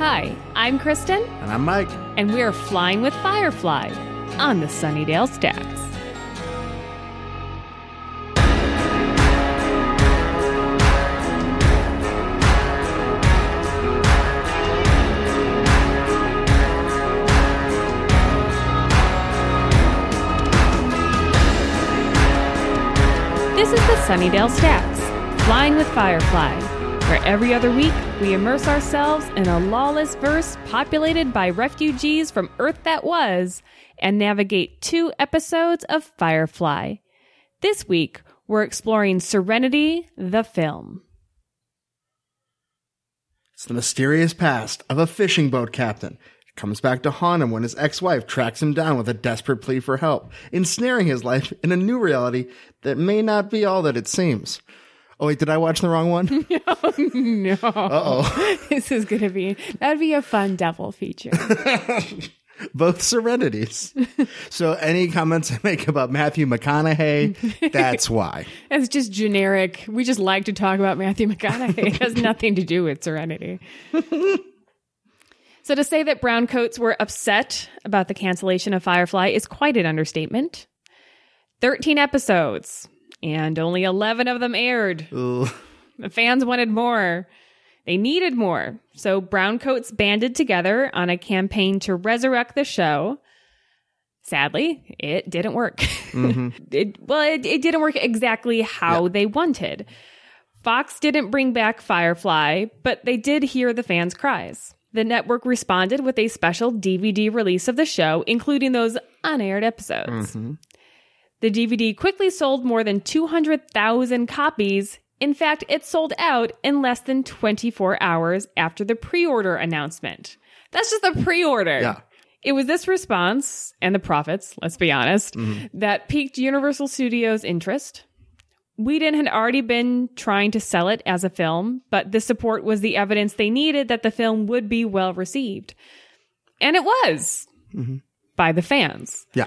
Hi, I'm Kristen, And I'm Mike. and we're flying with Firefly on the Sunnydale Stacks. This is the Sunnydale Stacks, flying with Firefly, where every other week we immerse ourselves in a lawless verse populated by refugees from Earth that was and navigate two episodes of Firefly. This week, we're exploring Serenity, the film. It's the mysterious past of a fishing boat captain. It comes back to haunt him when his ex-wife tracks him down with a desperate plea for help, ensnaring his life in a new reality that may not be all that it seems. Oh wait, did I watch the wrong one? no. Uh-oh. This is going to be, that'd be a fun devil feature. Both serenities. so any comments I make about Matthew McConaughey, that's why. It's just generic. We just like to talk about Matthew McConaughey. It has nothing to do with Serenity. so to say that browncoats were upset about the cancellation of Firefly is quite an understatement. 13 episodes, and only 11 of them aired. Ugh. The fans wanted more. They needed more. So browncoats banded together on a campaign to resurrect the show. Sadly, it didn't work. Mm-hmm. it, well, it, it didn't work exactly how they wanted. Fox didn't bring back Firefly, but they did hear the fans' cries. The network responded with a special DVD release of the show, including those unaired episodes. Mm-hmm. The DVD quickly sold more than 200,000 copies. In fact, it sold out in less than 24 hours after the pre order announcement. That's just the pre order. Yeah. It was this response and the profits, let's be honest, mm-hmm. that piqued Universal Studios' interest. Whedon had already been trying to sell it as a film, but this support was the evidence they needed that the film would be well received. And it was mm-hmm. by the fans. Yeah.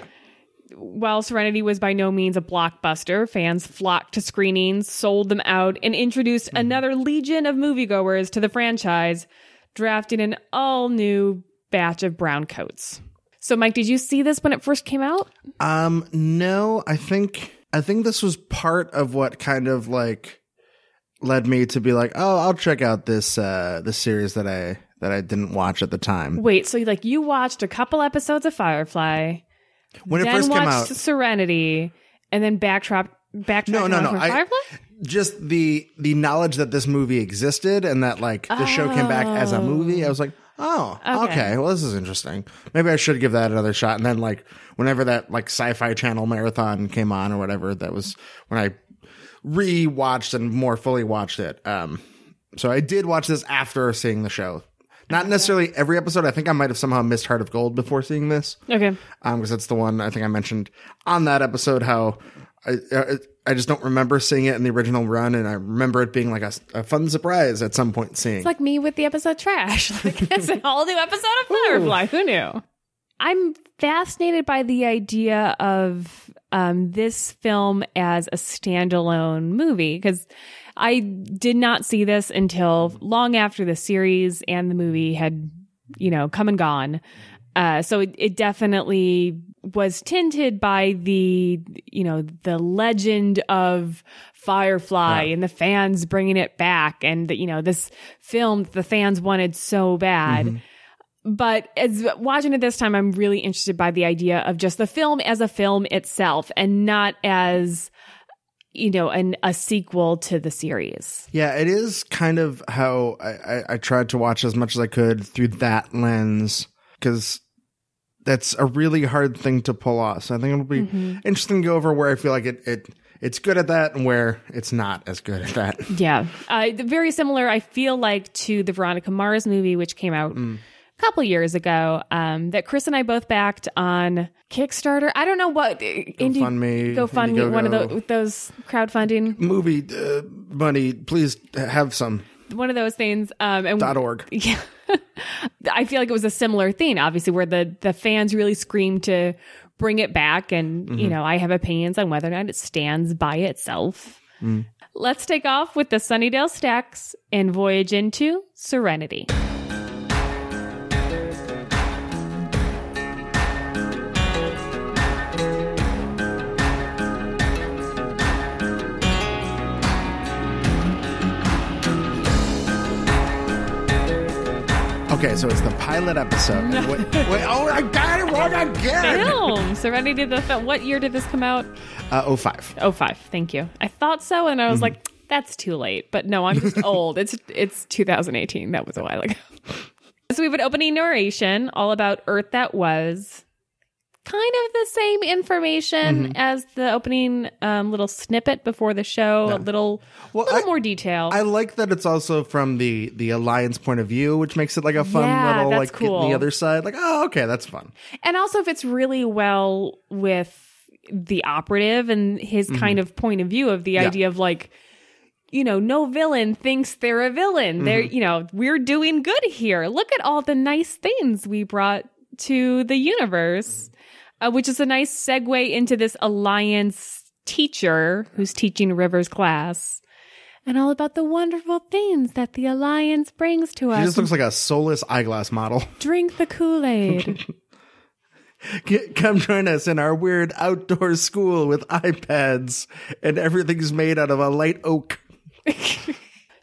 While Serenity was by no means a blockbuster, fans flocked to screenings, sold them out, and introduced another legion of moviegoers to the franchise, drafting an all new batch of brown coats. So, Mike, did you see this when it first came out? Um, no, I think I think this was part of what kind of like led me to be like, oh, I'll check out this uh this series that I that I didn't watch at the time. Wait, so like you watched a couple episodes of Firefly, When it then first came watched out, Serenity, and then backtracked backtracked No, no, no, I- just the the knowledge that this movie existed and that like the show came back as a movie, I was like, oh, Okay. okay. well, this is interesting. Maybe I should give that another shot. And then like whenever that like Sci-Fi Channel marathon came on or whatever, that was when I rewatched and more fully watched it. Um, so I did watch this after seeing the show. Not necessarily every episode. I think I might have somehow missed Heart of Gold before seeing this Okay. um, because that's the one I think I mentioned on that episode. How I, I I just don't remember seeing it in the original run, and I remember it being like a, a fun surprise at some point seeing. It's like me with the episode Trash. Like it's an all new episode of Firefly. Who knew? I'm fascinated by the idea of um, this film as a standalone movie because I did not see this until long after the series and the movie had, you know, come and gone. Uh, so it, it definitely was tinted by the, you know, the legend of Firefly and the fans bringing it back and, you know, this film that the fans wanted so bad. But as watching it this time, I'm really interested by the idea of just the film as a film itself and not as, you know, an, a sequel to the series. yeah, it is kind of how I, I, I tried to watch as much as I could through that lens because that's a really hard thing to pull off. So I think it'll be interesting to go over where I feel like it it it's good at that and where it's not as good at that. Yeah. Uh, very similar, I feel like, to the Veronica Mars movie, which came out a couple years ago, um, that Chris and I both backed on Kickstarter. I don't know what. Indie, GoFundMe, GoFundMe, one of the, those crowdfunding, Movie uh, money, please have some one of those things. Um, and dot org. Yeah. I feel like it was a similar thing, obviously, where the the fans really screamed to bring it back. And, you know, I have opinions on whether or not it stands by itself. Let's take off with the Sunnydale Stacks and voyage into Serenity. Okay, so it's the pilot episode. Wait, wait, oh, I got it wrong again. Film. Serenity the film. What year did this come out? Uh, 05. Oh five. Thank you. I thought so, and I was like, that's too late. But no, I'm just old. It's it's 2018. That was a while ago. so we have an opening narration all about Earth that was. Kind of the same information mm-hmm. as the opening um, little snippet before the show. A little, Well, little I- more detail. I like that it's also from the the alliance point of view, which makes it like a fun Yeah, little like cool. the other side. Like, oh, okay, that's fun. and also fits really well with the operative and his mm-hmm. kind of point of view of the idea of like you know no villain thinks they're a villain they're mm-hmm. you know we're doing good here look at all the nice things we brought to the universe uh, which is a nice segue into this alliance teacher who's teaching rivers class and all about the wonderful things that the alliance brings to us just looks like a soulless eyeglass model. drink the kool-aid come join us in our weird outdoor school with iPads and everything's made out of a light oak.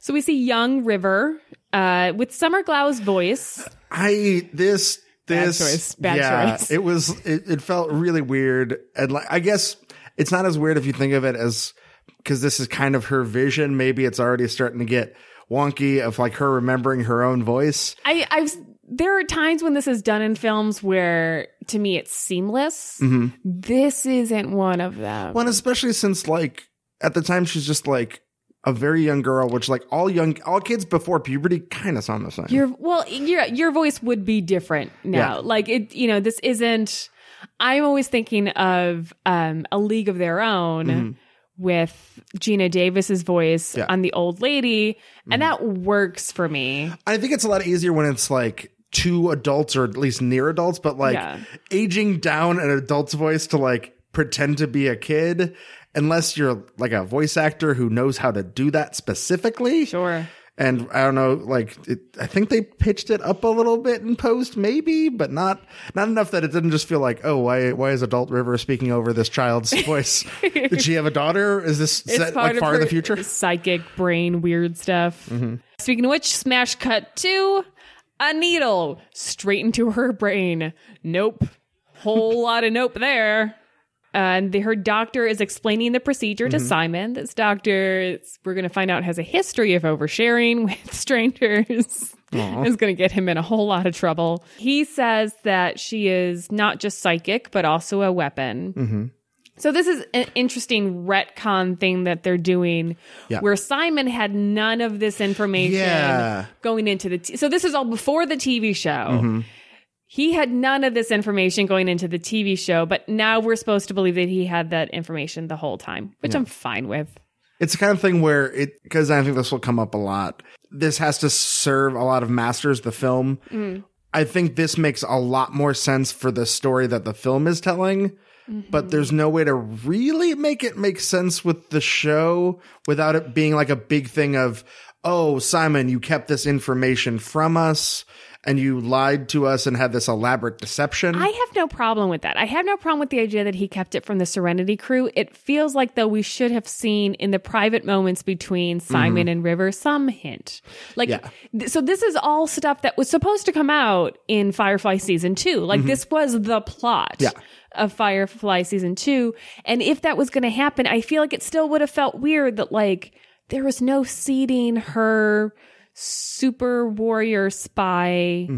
So we see young River uh, with Summer Glau's voice. I this Bad choice. Bad yeah, choice. it was it, it felt really weird and like I guess it's not as weird if you think of it as because this is kind of her vision. Maybe it's already starting to get wonky of like her remembering her own voice. I, I've there are times when this is done in films where to me it's seamless. Mm-hmm. This isn't one of them. Well, and especially since like at the time she's just like a very young girl, which like all young all kids before puberty kind of sound the same. Your well, your your voice would be different now. Yeah. Like it, you know, this isn't. I'm always thinking of um, a League of Their Own. With Geena Davis's voice Mm-hmm. Yeah. Mm-hmm. on the old lady, and that works for me. I think it's a lot easier when it's like two adults or at least near adults, but like Yeah. aging down an adult's voice to like pretend to be a kid, unless you're like a voice actor who knows how to do that specifically. Sure. And I don't know, like it, I think they pitched it up a little bit in post, maybe, but not not enough that it didn't just feel like, oh, why why is Adult River speaking over this child's voice? Did she have a daughter? Is this set like far in the future? Mm-hmm. Psychic brain weird stuff. Speaking of which, smash cut to a needle straight into her brain. Nope. Whole lot of nope there. And the, her doctor is explaining the procedure Mm-hmm. to Simon. This doctor, we're going to find out, has a history of oversharing with strangers. is going to get him in a whole lot of trouble. He says that she is not just psychic, but also a weapon. Mm-hmm. So this is an interesting retcon thing that they're doing, Yeah. where Simon had none of this information Yeah. going into the. T- so this is all before the TV show. Mm-hmm. He had none of this information going into the TV show, but now we're supposed to believe that he had that information the whole time, which I'm fine with. It's the kind of thing where it because I think this will come up a lot. This has to serve a lot of masters the film. Mm. I think this makes a lot more sense for the story that the film is telling, Mm-hmm. but there's no way to really make it make sense with the show without it being like a big thing of, "Oh, Simon, you kept this information from us and you lied to us and had this elaborate deception." I have no problem with that. I have no problem with the idea that he kept it from the Serenity crew. It feels like though we should have seen in the private moments between mm-hmm. Simon and River some hint. Like Yeah. th- so this is all stuff that was supposed to come out in Firefly season 2. Like mm-hmm. this was the plot. Yeah. Of Firefly season two. And if that was going to happen, I feel like it still would have felt weird that, like, there was no seeding her super warrior spy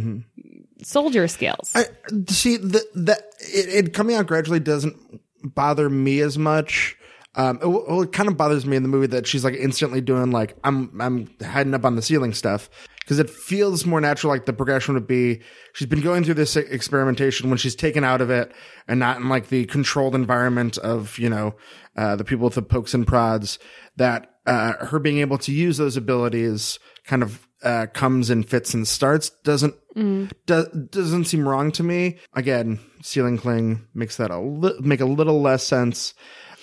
soldier skills. I see the that it, it coming out gradually doesn't bother me as much. Um, it, well, it kind of bothers me in the movie that she's like instantly doing like I'm I'm hiding up on the ceiling stuff because it feels more natural. Like the progression would be she's been going through this experimentation when she's taken out of it and not in like the controlled environment of you know uh, the people with the pokes and prods. That uh, her being able to use those abilities kind of uh, comes in fits and starts doesn't mm. do, doesn't seem wrong to me. Again, ceiling cling makes that a li- make a little less sense.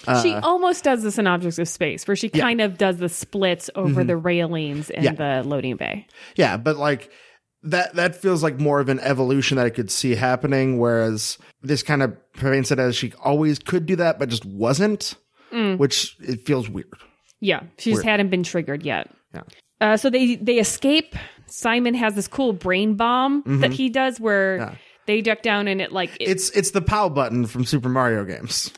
Uh, she almost does this in Objects of Space, where she kind of does the splits over mm-hmm. the railings in Yeah. the loading bay. Yeah, but like that that feels like more of an evolution that I could see happening. Whereas this kind of paints it as she always could do that, but just wasn't, mm. which it feels weird. Yeah, she just hadn't been triggered yet. Yeah. Uh, so they they escape Simon has this cool brain bomb that he does where Mm-hmm. Yeah. they duck down and it like it, It's it's the POW button from Super Mario games.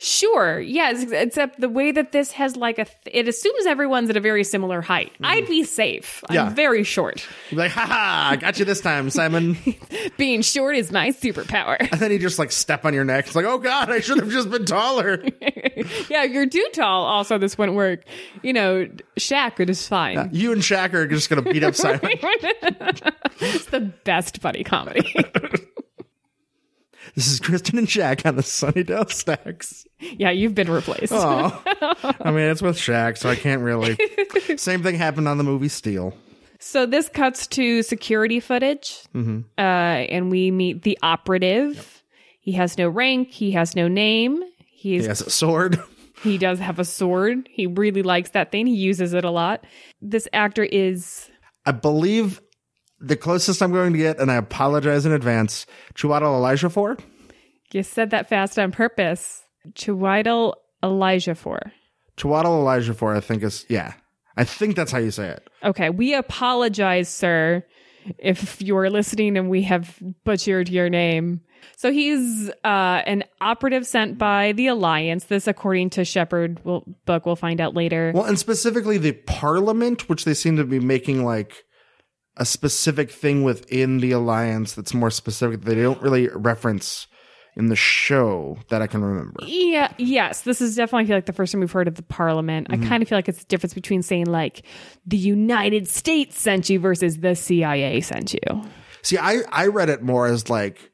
Sure. Yes. Except the way that this has like a, th- it assumes everyone's at a very similar height. I'd be safe. Mm-hmm. Yeah. I'm very short. You're like, haha, I got you this time, Simon. Being short is my superpower. and then he just like step on your neck. It's like, oh god, I should have just been taller. yeah, you're too tall. Also, this wouldn't work. You know, Shaq it is fine. you and Shaq are just gonna beat up Simon. it's the best buddy comedy. This is Kristen and Shaq on the Sunnydale Stacks. yeah, you've been replaced. Oh, I mean, it's with Shaq, so I can't really. Same thing happened on the movie Steel. So this cuts to security footage, Mm-hmm. uh, and we meet the operative. He has no rank. He has no name. He is He has a sword. He does have a sword. He really likes that thing. He uses it a lot. This actor is I believe the closest I'm going to get, and I apologize in advance. Chiwetel Ejiofor you said that fast on purpose. Chiwetel Ejiofor. Chiwetel Ejiofor I think is yeah. I think that's how you say it. Okay, we apologize, sir, if you're listening and we have butchered your name. So he's uh, an operative sent by the Alliance. This, according to Shepherd will, book, we'll find out later. Well, and specifically the Parliament, which they seem to be making like a specific thing within the alliance that's more specific. That they don't really reference in the show that I can remember. Yeah, yes. This is definitely I feel like the first time we've heard of the parliament. I mm-hmm. kind of feel like it's the difference between saying like the United States sent you versus the CIA sent you. See, I I read it more as like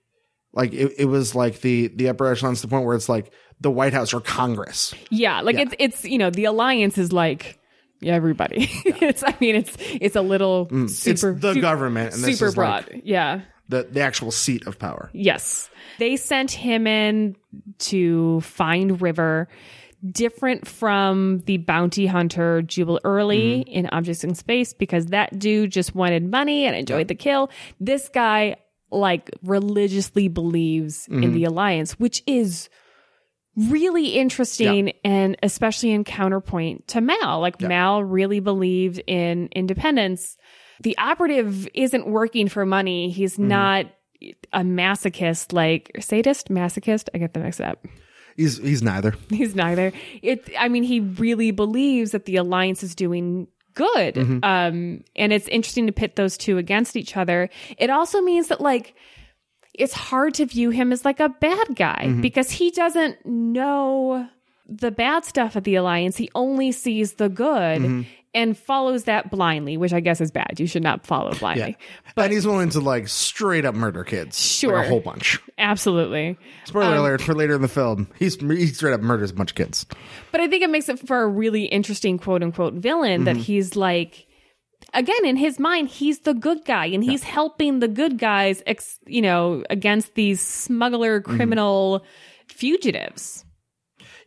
like it, it was like the the upper echelons to the point where it's like the White House or Congress. Yeah, like it's it's you know, the alliance is like yeah, everybody. it's I mean it's it's a little mm. super it's the super- government, and this super broad. like yeah. the the actual seat of power. Yes. They sent him in to find River, different from the bounty hunter Jubal Early mm-hmm. in Objects in Space, because that dude just wanted money and enjoyed the kill. This guy, like, religiously believes in mm-hmm. the Alliance, which is really interesting and especially in counterpoint to Mal. Like, Mal really believed in independence. The operative isn't working for money. He's not a masochist, like sadist, masochist. I get them mixed up. He's he's neither. He's neither. It. I mean, he really believes that the alliance is doing good. Um, and it's interesting to pit those two against each other. It also means that like it's hard to view him as like a bad guy mm-hmm. because he doesn't know the bad stuff of the alliance. He only sees the good. Mm-hmm. And follows that blindly, which I guess is bad. You should not follow blindly. But and he's willing to like straight up murder kids. Sure. Like a whole bunch. Absolutely. Spoiler um, alert for later in the film. He's he straight up murders a bunch of kids. But I think it makes it for a really interesting quote unquote villain that mm-hmm. he's like, again, in his mind, he's the good guy and he's helping the good guys, ex- you know, against these smuggler mm-hmm. criminal fugitives.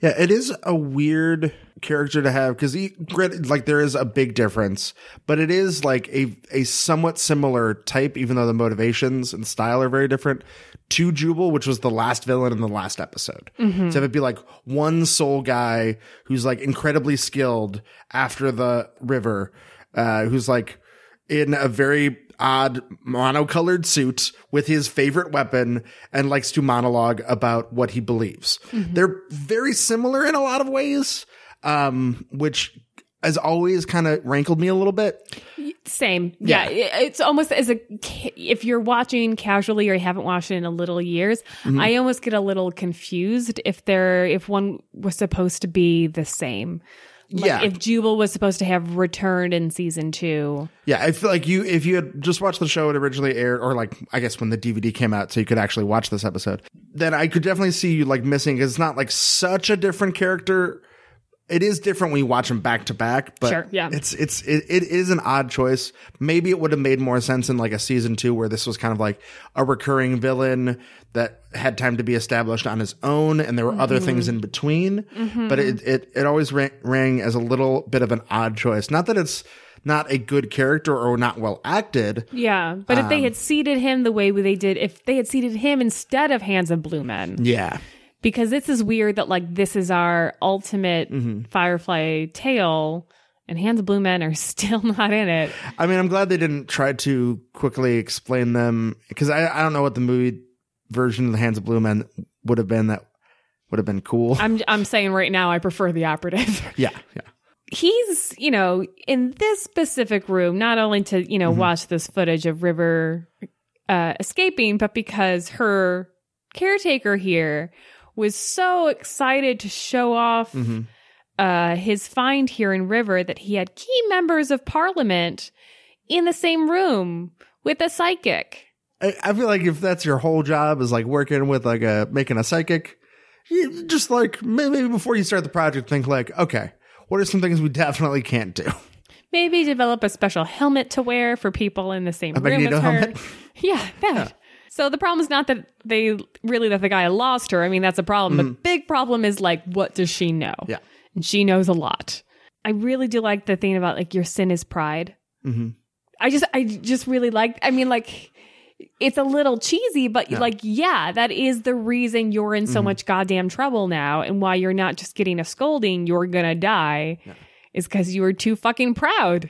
Yeah, it is a weird character to have because he like there is a big difference, but it is like a a somewhat similar type, even though the motivations and style are very different. To Jubal, which was the last villain in the last episode, mm-hmm. so have it'd be like one sole guy who's like incredibly skilled after the river, uh, who's like in a very odd monocolored suit with his favorite weapon and likes to monologue about what he believes. They're very similar in a lot of ways, um, which has always kind of rankled me a little bit. Same. Yeah. it- It's almost as a, if you're watching casually or you haven't watched it in a little years, I almost get a little confused if they're, if one was supposed to be the same. Like yeah. If Jubal was supposed to have returned in season two. Yeah, I feel like you if you had just watched the show it originally aired, or like I guess when the DVD came out, so you could actually watch this episode, then I could definitely see you like missing because it's not like such a different character. It is different when you watch them back to back, but Sure, yeah. it's it's it, it is an odd choice. Maybe it would have made more sense in like a season two where this was kind of like a recurring villain that had time to be established on his own, and there were other things mm-hmm. in between. Mm-hmm. But it it it always rang, rang as a little bit of an odd choice. Not that it's not a good character or not well acted. Yeah. But if they had um, seeded him the way they did, if they had seeded him instead of Hands of Blue Men, Yeah. because this is weird that like this is our ultimate Mm-hmm. Firefly tale and Hands of Blue Men are still not in it. I mean, I'm glad they didn't try to quickly explain them because I, I don't know what the movie version of the Hands of Blue Men would have been. That would have been cool. I'm I'm saying right now I prefer the operative. yeah, yeah. He's, you know, in this specific room, not only to, you know, watch this footage of River uh, escaping, but because her caretaker here was so excited to show off Mm-hmm. uh, his find here in River that he had key members of parliament in the same room with a psychic. I, I feel like if that's your whole job is like working with like a making a psychic, you just like maybe before you start the project, think like, okay, what are some things we definitely can't do? Maybe develop a special helmet to wear for people in the same A room as her. helmet? Yeah, that. So the problem is not that they really that the guy lost her. I mean, that's a problem. The big problem is like, what does she know? Mm-hmm. Yeah. and she knows a lot. I really do like the thing about like your sin is pride. Mhm. I just, I just really like. I mean, like. It's a little cheesy, but like, yeah, that is the reason you're in Mm-hmm. so much goddamn trouble now, and why you're not just getting a scolding, you're gonna die, is because you were too fucking proud.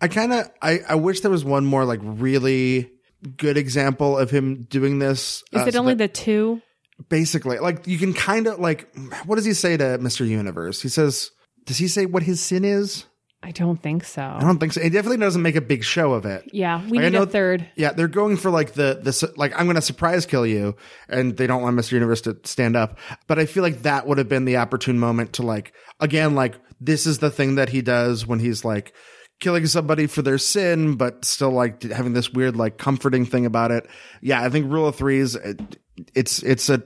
I kind of I, I wish there was one more like really good example of him doing this. Is uh, it so only that- the two? basically like you can kind of like what does he say to Mr. Universe? He says, does he say what his sin is? I don't think so. I don't think so. It definitely doesn't make a big show of it. Yeah, we Like, need know- a third. Yeah, they're going for like the the like I'm going to surprise kill you, and they don't want Mr. Universe to stand up. But I feel like that would have been the opportune moment to like again like this is the thing that he does when he's like killing somebody for their sin, but still like having this weird like comforting thing about it. Yeah, I think Rule of Threes. It, it's it's a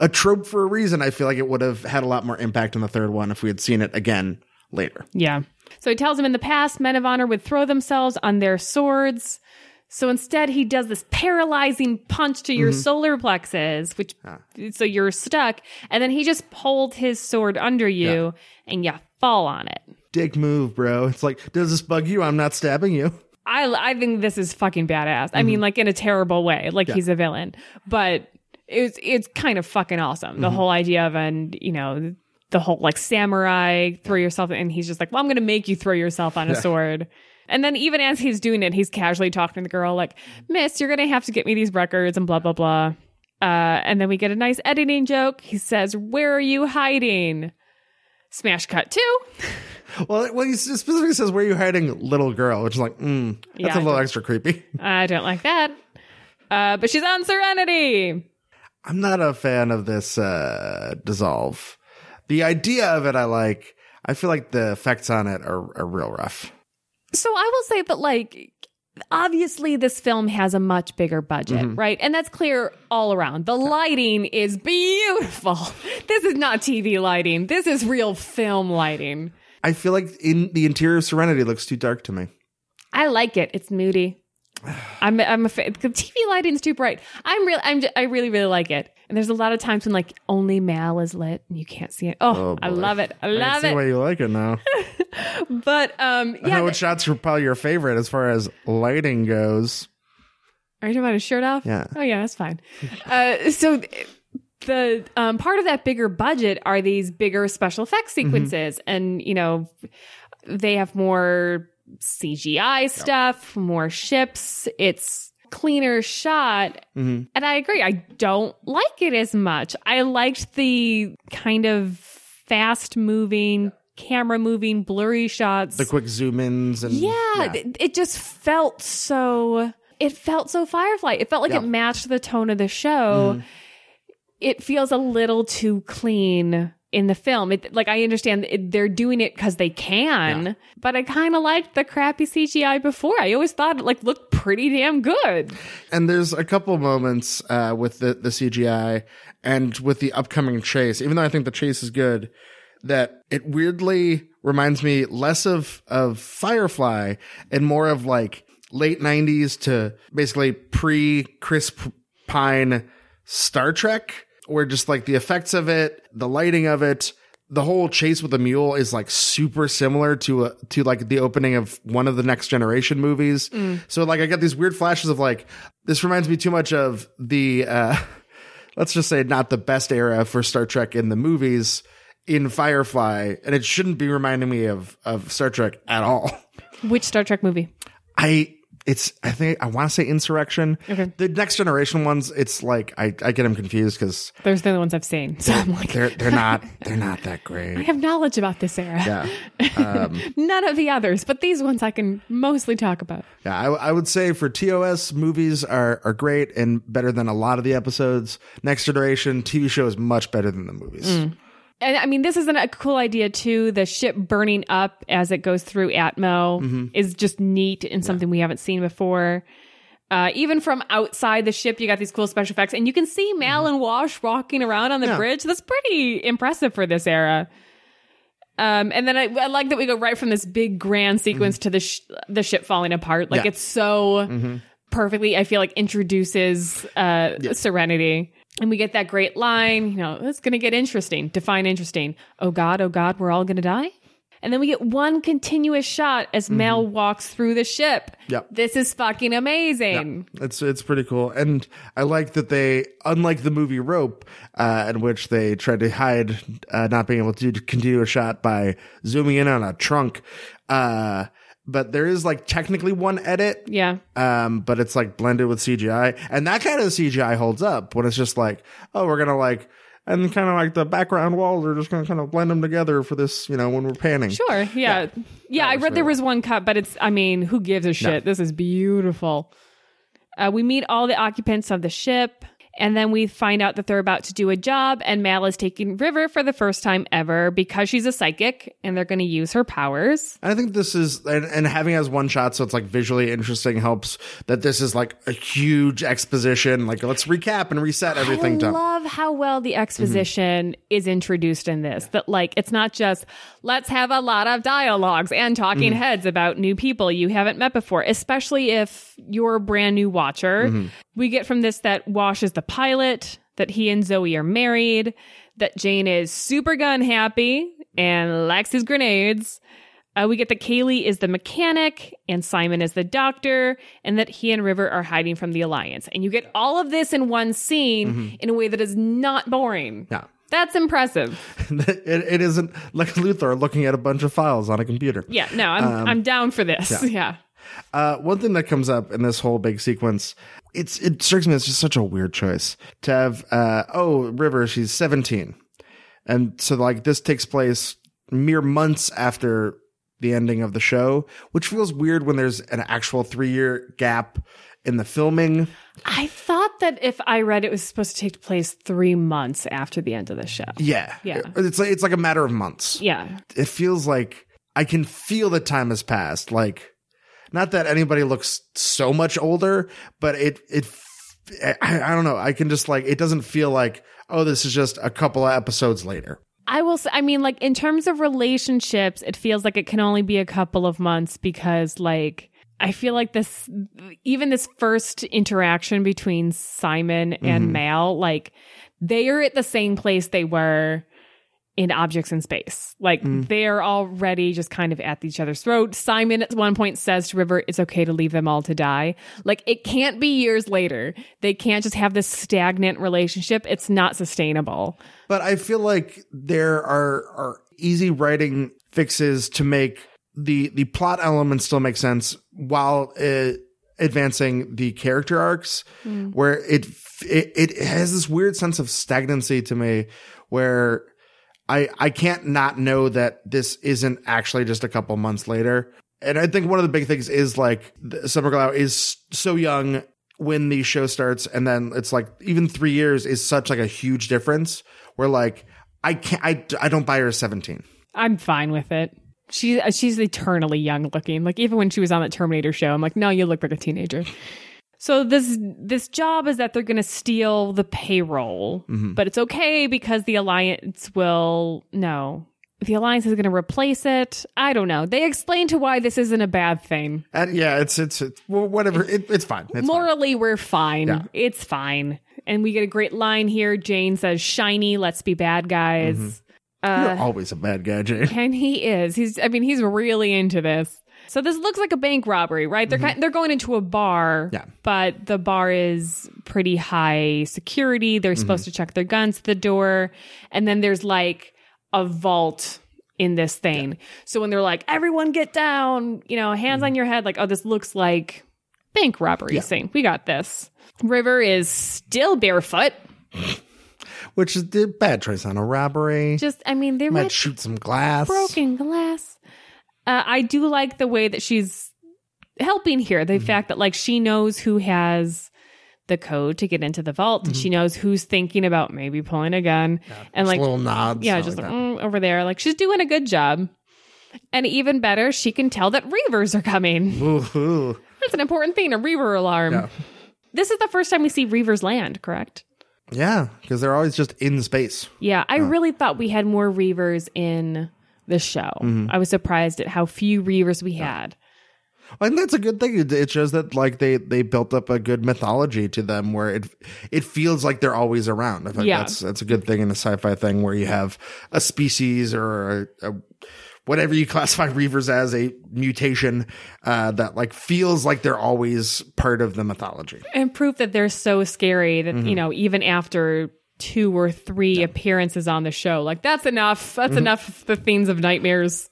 a trope for a reason. I feel like it would have had a lot more impact in the third one if we had seen it again later. Yeah. So he tells him in the past, men of honor would throw themselves on their swords. So instead, he does this paralyzing punch to your mm-hmm. solar plexus, which ah. so you're stuck, and then he just pulled his sword under you, and you fall on it. Dick move, bro. It's like, does this bug you? I'm not stabbing you. I I think this is fucking badass. I mean, mm-hmm. like in a terrible way, like he's a villain, but it's it's kind of fucking awesome. The mm-hmm. whole idea of and you know the whole like samurai throw yourself, and he's just like, well, I'm gonna make you throw yourself on a sword. And then even as he's doing it, he's casually talking to the girl like, "Miss, you're gonna have to get me these records and blah blah blah." Uh, and then we get a nice editing joke. He says, "Where are you hiding?" Smash cut two. Well, well, he specifically says, "Where are you hiding, little girl?" Which is like, mm, that's Yeah, a little extra creepy. I don't like that. Uh, but she's on Serenity. I'm not a fan of this uh, dissolve. The idea of it, I like. I feel like the effects on it are, are real rough. So I will say that, like, obviously this film has a much bigger budget, mm-hmm. right? And that's clear all around. The lighting is beautiful. This is not TV lighting. This is real film lighting. I feel like in the interior of Serenity looks too dark to me. I like it. It's moody. I'm I'm a fan. The TV lighting's too bright. I'm real. I'm I really really like it. And there's a lot of times when like only Mal is lit and you can't see it. Oh, Oh, I love it. I I love see it. why you like it now. But um, I yeah. know which shots are probably your favorite as far as lighting goes. Are you talking about his shirt off? Yeah. Oh yeah, that's fine. uh, so th- the um, part of that bigger budget are these bigger special effects Mm-hmm. sequences, and you know they have more CGI stuff, more ships. It's cleaner shot, Mm-hmm. and I agree. I don't like it as much. I liked the kind of fast moving, camera moving, blurry shots. The quick zoom ins and Yeah, It, it just felt so. It felt so Firefly. It felt like Yeah. It matched the tone of the show. It feels a little too clean in the film. It, like I understand it, they're doing it because they can, but I kind of liked the crappy CGI before. I always thought it like looked pretty damn good. And there's a couple moments uh, with the, the CGI and with the upcoming chase, even though I think the chase is good, that it weirdly reminds me less of, of Firefly and more of like late 90s to basically pre Chris Pine Star Trek, where just like the effects of it, the lighting of it, the whole chase with the mule is like super similar to a, to like the opening of one of the next generation movies. So like I get these weird flashes of like this reminds me too much of the uh let's just say not the best era for Star Trek in the movies in Firefly, and it shouldn't be reminding me of of Star Trek at all. Which Star Trek movie? I it's I think I want to say Insurrection. Okay. The Next Generation ones, it's like I I get them confused because Those are the ones I've seen. So I'm like, they're they're not they're not that great. I have knowledge about this era. Yeah. Um, None of the others, but these ones I can mostly talk about. Yeah, I, I would say for TOS, movies are, are great and better than a lot of the episodes. Next Generation TV show is much better than the movies. Mm. And I mean, this isn't a cool idea too. The ship burning up as it goes through Atmo Mm-hmm. is just neat and something we haven't seen before. Uh, even from outside the ship, you got these cool special effects, and you can see Mal and Wash walking around on the Mm-hmm. Yeah. bridge. That's pretty impressive for this era. Um, and then I, I like that we go right from this big grand sequence to the sh- the ship falling apart. Like Mm-hmm. Yeah. Mm-hmm. it's so perfectly, I feel like introduces uh, Serenity. And we get that great line, you know, it's going to get interesting. Define interesting. Oh God, oh God, we're all going to die. And then we get one continuous shot as Mal walks through the ship. Mm-hmm. Yep. This is fucking amazing. It's it's pretty cool, and I like that they, unlike the movie Rope, uh, in which they tried to hide uh, not being able to continue a shot by zooming in on a trunk. Uh, but there is like technically one edit, Yeah. um, but it's like blended with CGI, and that kind of CGI holds up when it's just like, oh, we're gonna like. And kind of like the background walls are just going to kind of blend them together for this, you know, when we're panning. Sure. Yeah. Yeah. I was read there was one cut, but it's, I mean, who gives a shit? This is beautiful. Uh, we meet all the occupants of the ship, and then we find out that they're about to do a job, and Mal is taking River for the first time ever because she's a psychic, and they're going to use her powers. I think this is, and, and having it as one shot, so it's like visually interesting, helps that this is like a huge exposition. Like, let's recap and reset everything. I to, love how well the mm-hmm. exposition is introduced in this. That like it's not just let's have a lot of dialogues and talking mm-hmm. heads about new people you haven't met before, especially if you're a brand new watcher. Mm-hmm. We get from this that Wash is the pilot, that he and Zoe are married, that Jayne is super gun happy and likes his grenades. Uh, we get that Kaylee is the mechanic and Simon is the doctor, and that he and River are hiding from the Alliance. And you get all of this in one scene in a way that is not boring. yeah. That's impressive. it, it isn't like Luthor looking at a bunch of files on a computer. Yeah, no, I'm I'm down for this. Yeah. Uh, one thing that comes up in this whole big sequence, it's it strikes me as just such a weird choice to have. Uh, oh, River, she's seventeen, and so like this takes place mere months after the ending of the show, which feels weird when there's an actual three year gap in the filming. I thought that if I read it was supposed to take place three months after the end of the show. Yeah, Yeah. It's like it's like a matter of months. Yeah. It feels like I can feel the time has passed. Like, not that anybody looks so much older, but it it I, I don't know. I can just like it doesn't feel like oh this is just a couple of episodes later. I will say, I mean, like in terms of relationships, it feels like it can only be a couple of months because, like, I feel like this, even this first interaction between Simon and mm-hmm. Mal, like, they are at the same place they were in Objects in Space. Like, they're already just kind of at each other's throat. Simon at one point says to River, it's okay to leave them all to die. Like, it can't be years later. They can't just have this stagnant relationship. It's not sustainable. But I feel like there are are easy writing fixes to make the the plot elements still make sense while uh, advancing the character arcs where it, it it has this weird sense of stagnancy to me where I I can't not know that this isn't actually just a couple months later. And I think one of the big things is like Summer Glau is so young when the show starts and then it's like even 3 years is such like a huge difference where like I can't I, I don't buy her 17. I'm fine with it. She she's eternally young looking. Like even when she was on that Terminator show, I'm like, no, you look like a teenager. So this this job is that they're going to steal the payroll, mm-hmm. but it's okay because the alliance will no. The alliance is going to replace it. I don't know. They explain to why this isn't a bad thing. And yeah, it's it's, it's well, whatever. It, it's fine. It's fine. Morally, we're fine. Yeah. It's fine. And we get a great line here. Jayne says, "Shiny, let's be bad guys." Mm-hmm. You're uh, always a bad guy, Jayne. And he is. He's. I mean, he's really into this. So this looks like a bank robbery, right? They're kind, they're going into a bar, Mm-hmm. Yeah. but the bar is pretty high security. They're Mm-hmm. supposed to check their guns at the door, and then there's like a vault in this thing. So when they're like, everyone get down, you know, hands on your head, like, oh, this looks like bank robbery Yeah. scene. We got this. River is still barefoot. Which is the bad choice on a robbery. Just, I mean, they Might might shoot some glass. broken glass. Uh, I do like the way that she's helping here. Mm-hmm. The fact that like she knows who has the code to get into the vault, and she Mm-hmm. knows who's thinking about maybe pulling a gun, and Just like little nods. yeah, just like like, mm, over there. Like she's doing a good job. And even better, she can tell that reavers are coming. Ooh, ooh. That's an important thing, a reaver alarm. Yeah. This is the first time we see reavers land, correct? Yeah, because they're always just in space. Yeah, I really thought we had more reavers in the show. Mm-hmm. I was surprised at how few reavers we had. I think that's a good thing. It- shows that like they they built up a good mythology to them, where it it feels like they're always around. I think Yeah. that's that's a good thing in a sci-fi thing where you have a species or a, a whatever you classify reavers as a mutation uh, that like feels like they're always part of the mythology. And proof that they're so scary Mm-hmm. that, you know, even after two or three appearances on the show, like that's enough. That's Mm-hmm. enough of the themes of nightmares.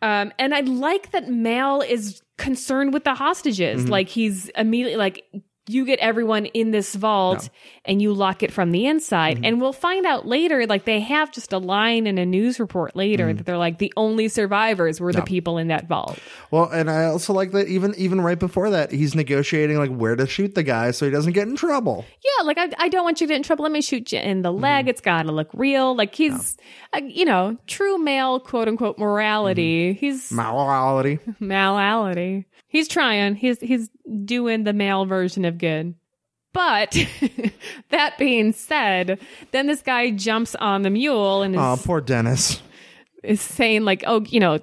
Um, and I like that Mal is concerned with the hostages. Mm-hmm. Like he's immediately like, you get everyone in this vault and you lock it from the inside. Mm-hmm. And we'll find out later, like they have just a line in a news report later Mm-hmm. that they're like, the only survivors were the people in that vault. Well, and I also like that even even right before that, he's negotiating like where to shoot the guy so he doesn't get in trouble. Yeah, like I, I don't want you to get in trouble. Let me shoot you in the leg. Mm-hmm. It's got to look real. Like he's, uh, you know, true Mal quote unquote morality. Mm-hmm. He's Morality. malality. He's trying. He's he's doing the male version of good. But that being said, then this guy jumps on the mule and is, Oh, poor Dennis. is saying like, "Oh, you know,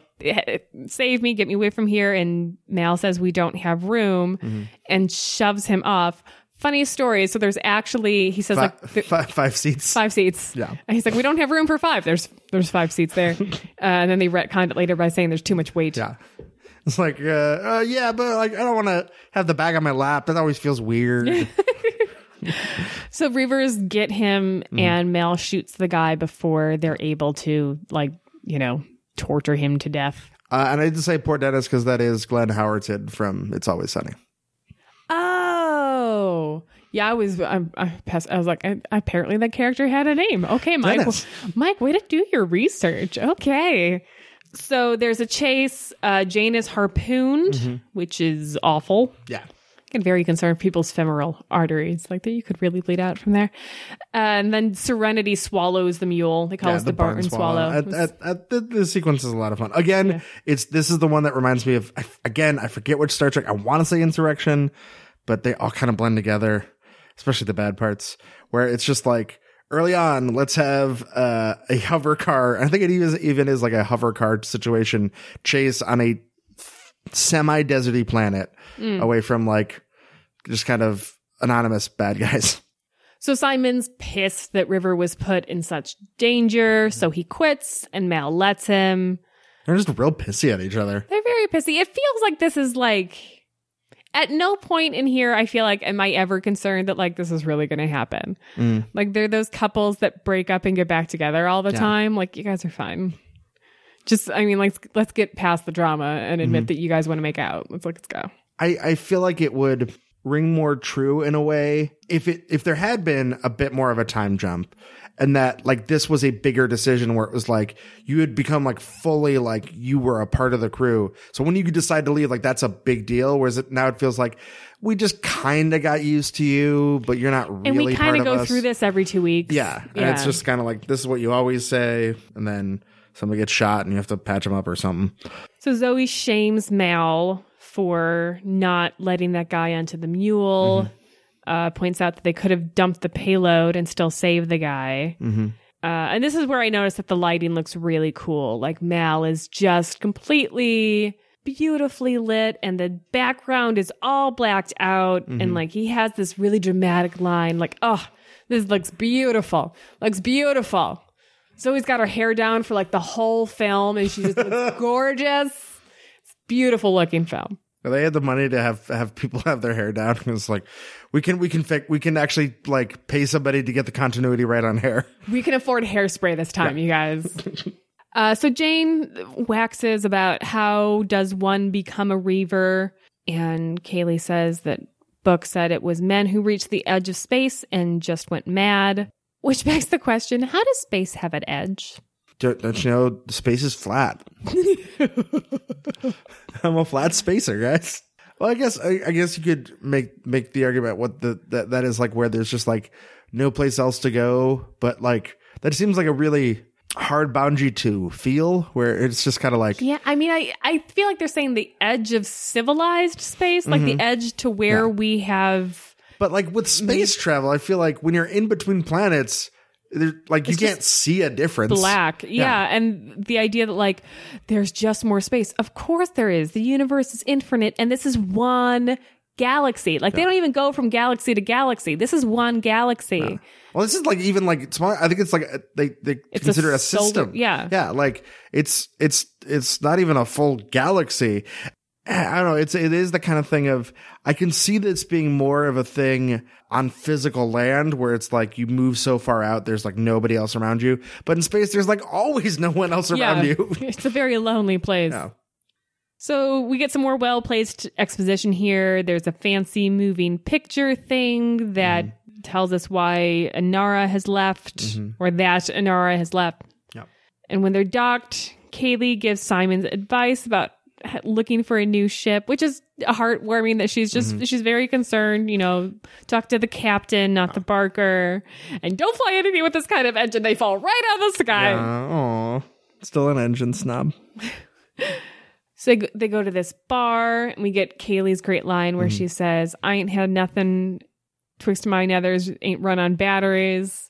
save me, get me away from here." And Mal says, "We don't have room," Mm-hmm. and shoves him off. Funny story. So there's actually he says Fi- like th- fi- five seats. five seats. Yeah. And he's like, we don't have room for five. There's there's five seats there. uh, and then they retconned it later by saying there's too much weight. Yeah. It's like, uh, uh, yeah, but like, I don't want to have the bag on my lap. That always feels weird. So Reavers get him, Mm-hmm. and Mal shoots the guy before they're able to like you know torture him to death. uh, and I did say poor Dennis because that is Glenn Howerton from It's Always Sunny. Oh. Yeah, I was. I, I, passed, I was like, I, apparently that character had a name. Okay, Mike. Dennis. Mike, way to do your research. Okay. So there's a chase. Uh, Jayne is harpooned, Mm-hmm. which is awful. Yeah. I get very concerned with people's femoral arteries. Like that, you could really bleed out from there. Uh, and then Serenity swallows the mule. They call Yeah, it the, Barton swallow. At, at, at the, the sequence is a lot of fun. Again, it's this is the one that reminds me of I, again. I forget which Star Trek. I want to say Insurrection, but they all kind of blend together, especially the bad parts where it's just like early on. Let's have uh, a hover car. I think it even even is like a hover car situation chase on a semi deserty planet Mm. away from like just kind of anonymous bad guys. so Simon's pissed that River was put in such danger, so he quits, and Mal lets him. They're just real pissy at each other. They're very pissy. It feels like this is like. At no point in here, I feel like, am I ever concerned that like this is really going to happen? Mm. Like they're those couples that break up and get back together all the Yeah. time. Like you guys are fine. Just, I mean, like let's get past the drama and admit Mm-hmm. that you guys want to make out. Let's let's go. I, I feel like it would ring more true in a way if it if there had been a bit more of a time jump and that like this was a bigger decision where it was like you had become like fully like you were a part of the crew so when you decide to leave like that's a big deal whereas it now it feels like we just kind of got used to you but you're not really And we kind of go us. through this every two weeks. yeah and it's just kind of like this is what you always say and then somebody gets shot and you have to patch them up or something so Zoe shames Mal for not letting that guy onto the mule. Mm-hmm. Uh, points out that they could have dumped the payload and still saved the guy. Mm-hmm. Uh, and this is where I noticed that the lighting looks really cool. Like Mal is just completely beautifully lit and the background is all blacked out Mm-hmm. and like he has this really dramatic line like oh this looks beautiful looks beautiful zoe's got her hair down for like the whole film and she just looks gorgeous it's beautiful looking film They had the money to have have people have their hair down. It's like we can we can fix we can actually like pay somebody to get the continuity right on hair. We can afford hairspray this time, you guys. Uh, so Jayne waxes about how does one become a reaver, and Kaylee says that Book said it was men who reached the edge of space and just went mad. Which begs the question: How does space have an edge? Don't, don't you know the space is flat? I'm a flat spacer, guys. Well, I guess I, I guess you could make make the argument what the that that is like where there's just like no place else to go, but like that seems like a really hard boundary to feel where it's just kind of like Yeah, I mean, I I feel like they're saying the edge of civilized space, like the edge to where Mm-hmm. Yeah. we have. But like with space travel, I feel like when you're in between planets, there, like you can't see a difference. black. Yeah. And the idea that like there's just more space. Of course there is. The universe is infinite and this is one galaxy. Like they don't even go from galaxy to galaxy. This is one galaxy. Well, this is like even like small. I think it's like a, they they It's consider a a, solar- system. yeah. yeah. Like it's it's it's not even a full galaxy. I don't know. It's it is the kind of thing of I can see this being more of a thing on physical land where it's like you move so far out, there's like nobody else around you. But in space, there's like always no one else around you. it's a very lonely place. Yeah. So we get some more well placed exposition here. There's a fancy moving picture thing that Mm-hmm. tells us why Inara has left or that Inara has left. Yep. And when they're docked, Kaylee gives Simon's advice about looking for a new ship, which is heartwarming that she's just mm-hmm. she's very concerned, you know, talk to the captain, not the Barker, and don't fly anything with this kind of engine. They fall right out of the sky. Oh, still an engine snob. So they go, they go to this bar, and we get Kaylee's great line where mm-hmm. she says, "I ain't had nothing twixt my nethers, ain't run on batteries."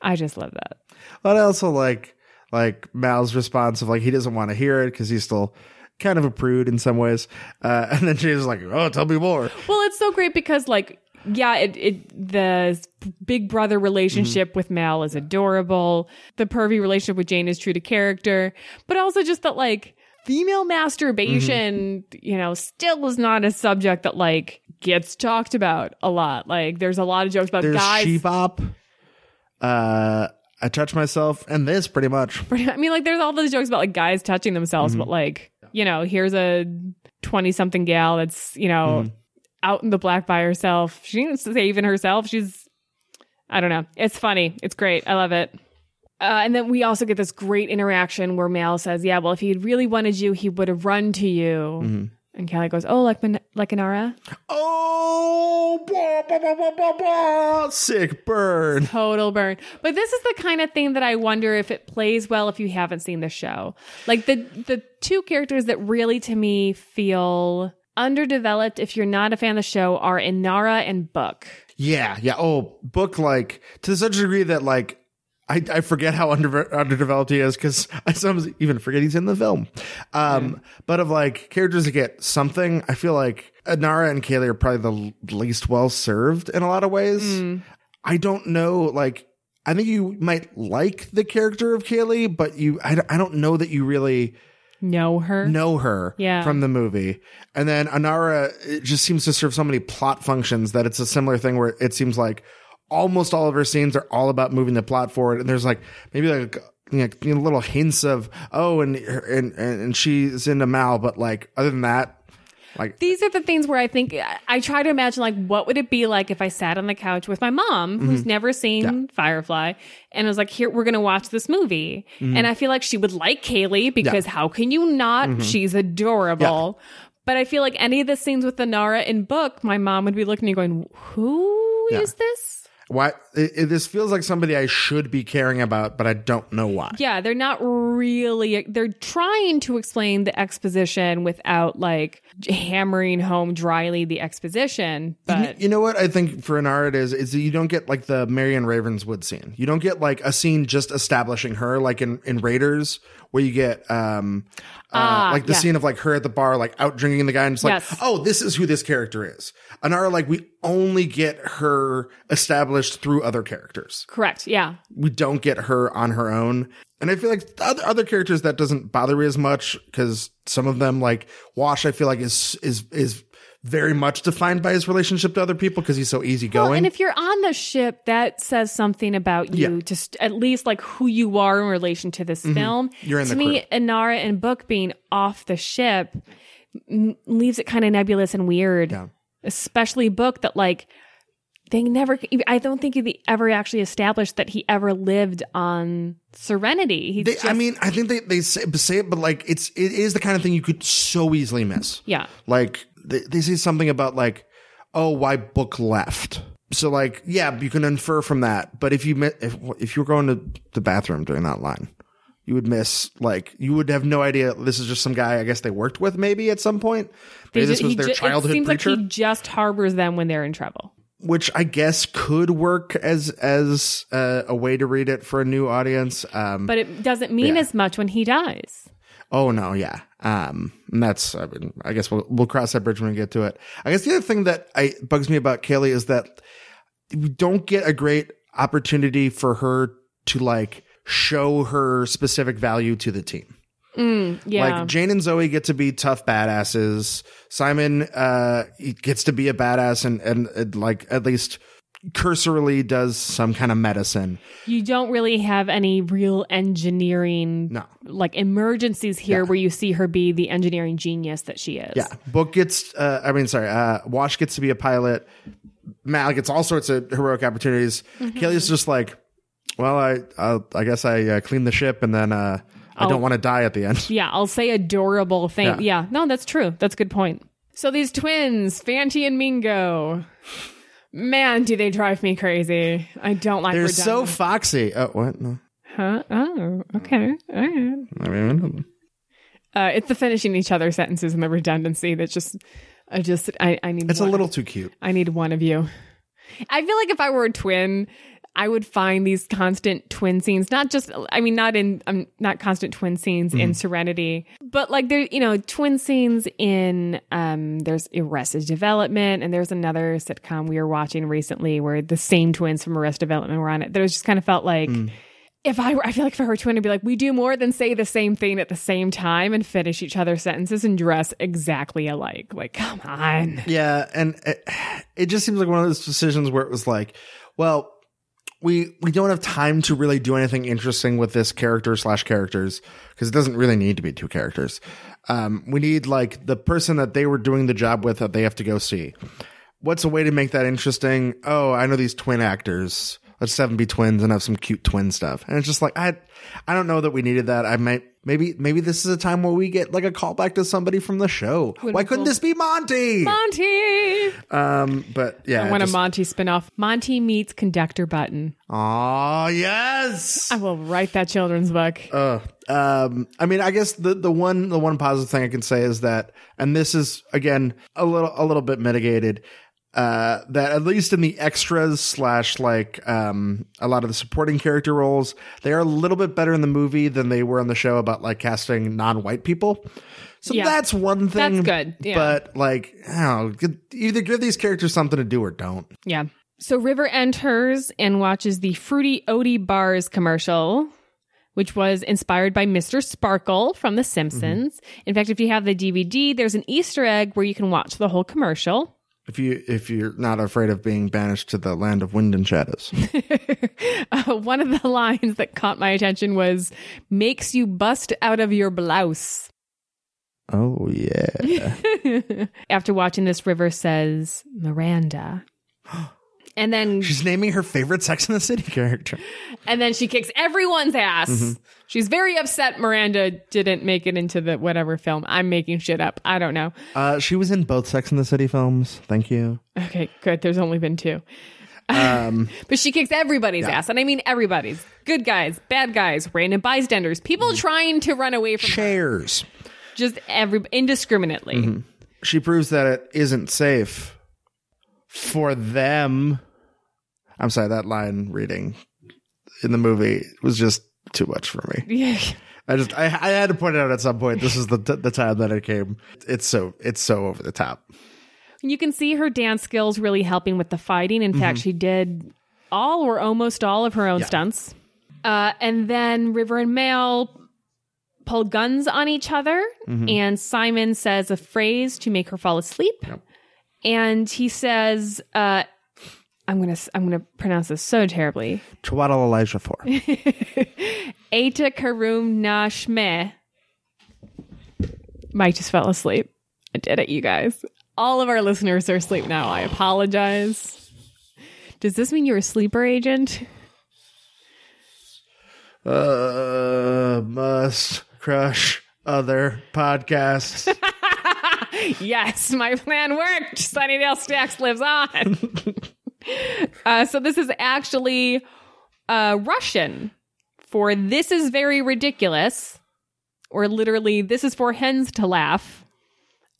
I just love that. But I also like like Mal's response of like he doesn't want to hear it because he's still kind of a prude in some ways. Uh, and then she's like, "Oh, tell me more." Well, it's so great because like yeah, it, it the big brother relationship with Mal is adorable. The pervy relationship with Jayne is true to character, but also just that like female masturbation, you know, still is not a subject that like gets talked about a lot. Like there's a lot of jokes about There's guys She Bop. Uh, I touch myself, and this pretty much. I mean, like, there's all those jokes about like guys touching themselves, but like, you know, here's a 20 something gal that's, you know, out in the black by herself. She didn't say even herself. She's, I don't know. It's funny. It's great. I love it. Uh, and then we also get this great interaction where Mal says, Yeah, well, if he had really wanted you, he would have run to you. And Kaylee goes, Oh, like, Man- like Anara? Oh, blah, blah, blah, blah, blah, blah. sick burn. Total burn. But this is the kind of thing that I wonder if it plays well if you haven't seen the show. Like the the two characters that really to me feel underdeveloped if you're not a fan of the show are Inara and Book. Yeah, yeah. Oh, book like to such a degree that like I, I forget how under, underdeveloped he is because I sometimes even forget he's in the film. Um, but of like characters that get something, I feel like Inara and Kaylee are probably the least well served in a lot of ways. I don't know, like I think you might like the character of Kaylee, but you I, don't- I don't know that you really Know her? know her Yeah. from the movie. And then Inara it just seems to serve so many plot functions that it's a similar thing where it seems like almost all of her scenes are all about moving the plot forward. And there's like maybe like you know, little hints of oh, and and and she's into Mal, but like other than that, like These are the things where I think I- try to imagine like what would it be like if I sat on the couch with my mom mm-hmm. who's never seen Firefly and I was like, "Here, we're going to watch this movie," mm-hmm. and I feel like she would like Kaylee because how can you not? Mm-hmm. She's adorable. But I feel like any of the scenes with the Nara in book, my mom would be looking at me going, "Who is Yeah. this?" Why it, it, this feels like somebody I should be caring about, but I don't know why. Yeah, they're not really. They're trying to explain the exposition without like hammering home dryly the exposition. But You know what I think for Inara is is that you don't get like the Marion Ravenwood scene. You don't get like a scene just establishing her like in in Raiders where you get um uh, Ah, like the yeah. scene of like her at the bar like out drinking the guy and just like Yes. oh this is who this character is. Inara like we only get her established through other characters. correct, yeah. We don't get her on her own. and I feel like the other other characters that doesn't bother me as much because some of them like Wash, I feel like is is is very much defined by his relationship to other people because he's so easygoing. Well, and if you're on the ship, that says something about you, Yeah. just at least like who you are in relation to this film. Mm-hmm. You're in to the me, Inara and Book being off the ship m- leaves it kind of nebulous and weird. Yeah. Especially Book that like they never. I don't think they ever actually established that he ever lived on Serenity. He's they, just, I mean, I think they they say, say it, but like it's it is the kind of thing you could so easily miss. yeah. Like they, they say something about like, oh, why book left. So like, yeah, you can infer from that. But if you mi- if if you're going to the bathroom during that line, you would miss like you would have no idea. This is just some guy. I guess they worked with maybe at some point. Maybe this was their ju- it childhood seems preacher, like he just harbors them when they're in trouble. which I guess could work as as uh, a way to read it for a new audience. Um, But it doesn't mean Yeah. as much when he dies. Oh no, yeah. Um, and that's I mean, I guess we'll we'll cross that bridge when we get to it. I guess the other thing that I bugs me about Kaylee is that we don't get a great opportunity for her to like show her specific value to the team. Yeah. Like Jayne and Zoe get to be tough badasses. Simon uh he gets to be a badass and and, and like at least cursorily does some kind of medicine. You don't really have any real engineering No. like emergencies here where you see her be the engineering genius that she is. Yeah, Book gets. Uh, I mean, sorry. Uh, Wash gets to be a pilot. Mal gets all sorts of heroic opportunities. Mm-hmm. Kaylee's just like, well, I, I, I guess I uh, clean the ship, and then uh, I don't want to die at the end. Yeah, I'll say adorable thing. Yeah. Yeah. no, that's true. That's a good point. So these twins, Fanti and Mingo, man, do they drive me crazy. I don't like They're so foxy. Oh, what? No. Huh? Oh, okay. All right. I mean, Uh, it's the finishing each other sentences and the redundancy that just, I just, I, I need it's a little too cute. I need one of you. I feel like if I were a twin, I would find these constant twin scenes, not just, I mean, not in, um, not constant twin scenes Mm-hmm. in Serenity, but like there, you know, twin scenes in, um, there's Arrested Development and there's another sitcom we were watching recently where the same twins from Arrested Development were on it. That was just kind of felt like, Mm. if I were, I feel like if I were a twin, I'd be like, we do more than say the same thing at the same time and finish each other's sentences and dress exactly alike. Like, come on. Yeah, and it, it just seems like one of those decisions where it was like, well, we we don't have time to really do anything interesting with this character slash characters because it doesn't really need to be two characters. Um, we need like the person that they were doing the job with that they have to go see. What's a way to make that interesting? Oh, I know these twin actors. Let's have them be twins and have some cute twin stuff. And it's just like I, I don't know that we needed that. I might maybe maybe this is a time where we get like a callback to somebody from the show. Why couldn't this be Monty? Monty! Um, but yeah, I want just- a Monty spinoff. Monty meets Conductor Button. Aw, yes. I will write that children's book. Uh, um, I mean, I guess the the one the one positive thing I can say is that, and this is again a little a little bit mitigated. Uh, that at least in the extras slash like um a lot of the supporting character roles, they are a little bit better in the movie than they were on the show about like casting non-white people. So Yeah. that's one thing. That's good, yeah. But like, I don't know, either give these characters something to do or don't. Yeah. So River enters and watches the Fruity Oaty Bars commercial, which was inspired by Mr. Sparkle from The Simpsons. In fact, if you have the DVD, there's an Easter egg where you can watch the whole commercial. If you if you're not afraid of being banished to the land of wind and shadows. Uh, one of the lines that caught my attention was makes you bust out of your blouse. oh yeah. After watching this, River says Miranda. And then She's naming her favorite Sex in the City character. and then she kicks everyone's ass. Mm-hmm. She's very upset Miranda didn't make it into the whatever film. I'm making shit up. I don't know. Uh, she was in both Sex in the City films. Thank you. Okay, good. There's only been two. Um, But she kicks everybody's ass. And I mean everybody's. Good guys, bad guys, random bystanders, people Mm-hmm. trying to run away from her. chairs. Just every indiscriminately. Mm-hmm. She proves that it isn't safe for them. I'm sorry, that line reading in the movie was just too much for me. Yeah. I just I, I had to point it out at some point. This is the the time that it came. It's so it's so over the top. You can see her dance skills really helping with the fighting. In Mm-hmm. fact, she did all or almost all of her own stunts. Uh, and then River and Mal pull guns on each other, and Simon says a phrase to make her fall asleep. And he says, uh, "I'm gonna I'm gonna pronounce this so terribly." Twaddle Elijah for. Eta karum na shme. Mike just fell asleep. I did it, you guys. All of our listeners are asleep now. I apologize. Does this mean you're a sleeper agent? uh, must crush other podcasts. yes, my plan worked. Sunnydale Stacks lives on. uh, so this is actually uh, Russian for "This is very ridiculous," or literally "This is for hens to laugh."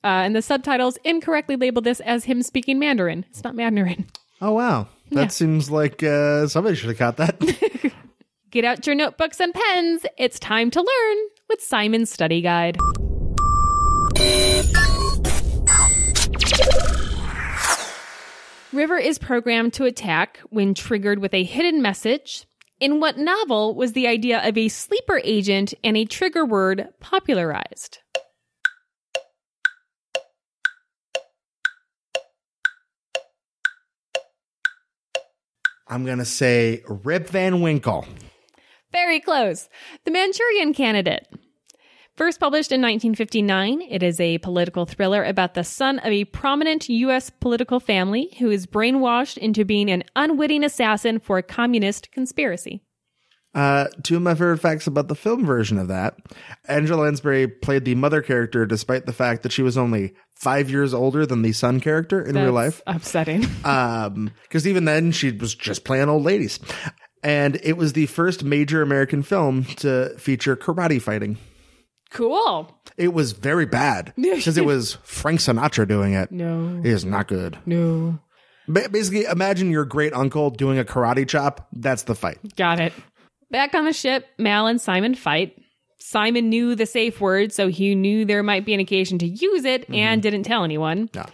Uh, and the subtitles incorrectly label this as him speaking Mandarin. It's not Mandarin. oh wow, that Yeah. seems like uh, somebody should have caught that. Get out your notebooks and pens. It's time to learn with Simon's Study Guide. River is programmed to attack when triggered with a hidden message. In what novel was the idea of a sleeper agent and a trigger word popularized? I'm gonna say Rip Van Winkle. Very close. The Manchurian Candidate. First published in 1959, it is a political thriller about the son of a prominent U.S. political family who is brainwashed into being an unwitting assassin for a communist conspiracy. Uh, two of my favorite facts about the film version of that. Angela Lansbury played the mother character despite the fact that she was only five years older than the son character in real life. Upsetting. Um, because even then she was just playing old ladies. And it was the first major American film to feature karate fighting. Cool. It was very bad because it was Frank Sinatra doing it. No. It is not good. No. Ba- Basically, imagine your great uncle doing a karate chop. That's the fight. Got it. Back on the ship, Mal and Simon fight. Simon knew the safe word, so he knew there might be an occasion to use it and didn't tell anyone. Yeah.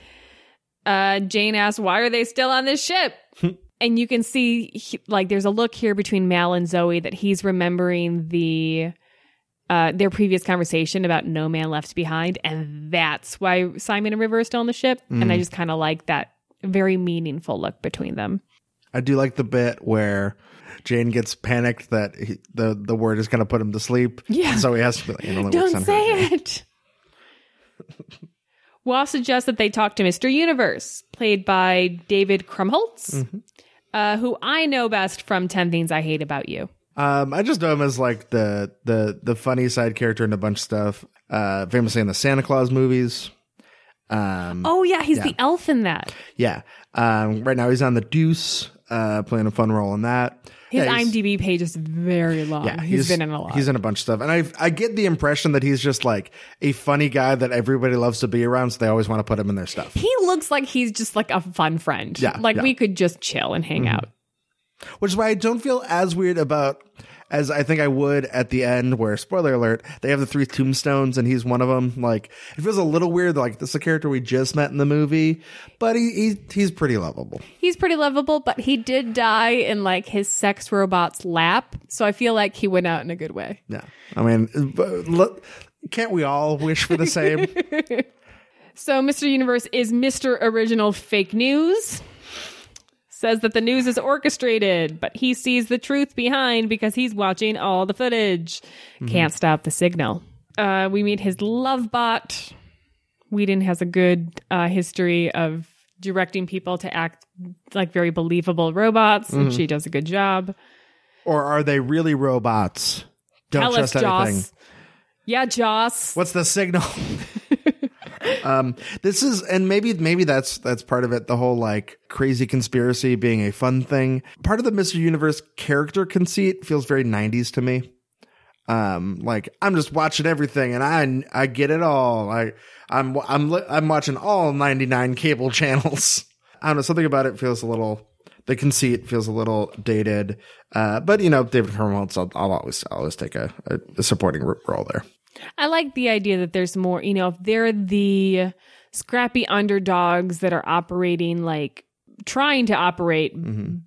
Uh, Jayne asks, Why are they still on this ship? and you can see, he- like, there's a look here between Mal and Zoe that he's remembering the. Uh, their previous conversation about no man left behind, and that's why Simon and River are still on the ship. And I just kind of like that very meaningful look between them. I do like the bit where Jayne gets panicked that he, the the word is going to put him to sleep. Yeah. So he has to be like, it only Don't on her. say it. Wash suggests that they talk to Mr. Universe, played by David Krumholtz, Mm-hmm. uh, who I know best from 10 Things I Hate About You. Um, I just know him as like the the the funny side character in a bunch of stuff. Uh, famously in the Santa Claus movies. Um, Oh, yeah, he's the elf in that. yeah. Um, right now he's on the Deuce, uh, playing a fun role in that. His Yeah, IMDb page is very long. Yeah, he's been in a lot. He's in a bunch of stuff, and I I get the impression that he's just like a funny guy that everybody loves to be around, so they always want to put him in their stuff. he looks like he's just like a fun friend. Yeah, Like yeah. we could just chill and hang out. Which is why I don't feel as weird about as I think I would at the end, where spoiler alert, they have the three tombstones and he's one of them. Like it feels a little weird. Like this is a character we just met in the movie, but he, he he's pretty lovable. He's pretty lovable, but he did die in like his sex robot's lap. So I feel like he went out in a good way. Yeah, I mean, look, can't we all wish for the same? So Mr. Universe is Mr. Original Fake News. Says that the news is orchestrated, but he sees the truth behind because he's watching all the footage. Can't stop the signal. Uh, we meet his love bot. Whedon has a good uh, history of directing people to act like very believable robots, and she does a good job. or are they really robots? Don't Tell us, trust anything. Joss. Yeah, Joss. What's the signal? um, this is, and maybe, maybe that's, that's part of it. The whole like crazy conspiracy being a fun thing. Part of the Mr. Universe character conceit feels very 90s to me. Um, like I'm just watching everything and I, I get it all. I, I'm, I'm, I'm watching all 99 cable channels. I don't know. Something about it feels a little, the conceit feels a little dated. Uh, but you know, David Krumholtz, I'll, I'll always, I'll always take a, a supporting role there. I like the idea that there's more, you know, if they're the scrappy underdogs that are operating like trying to operate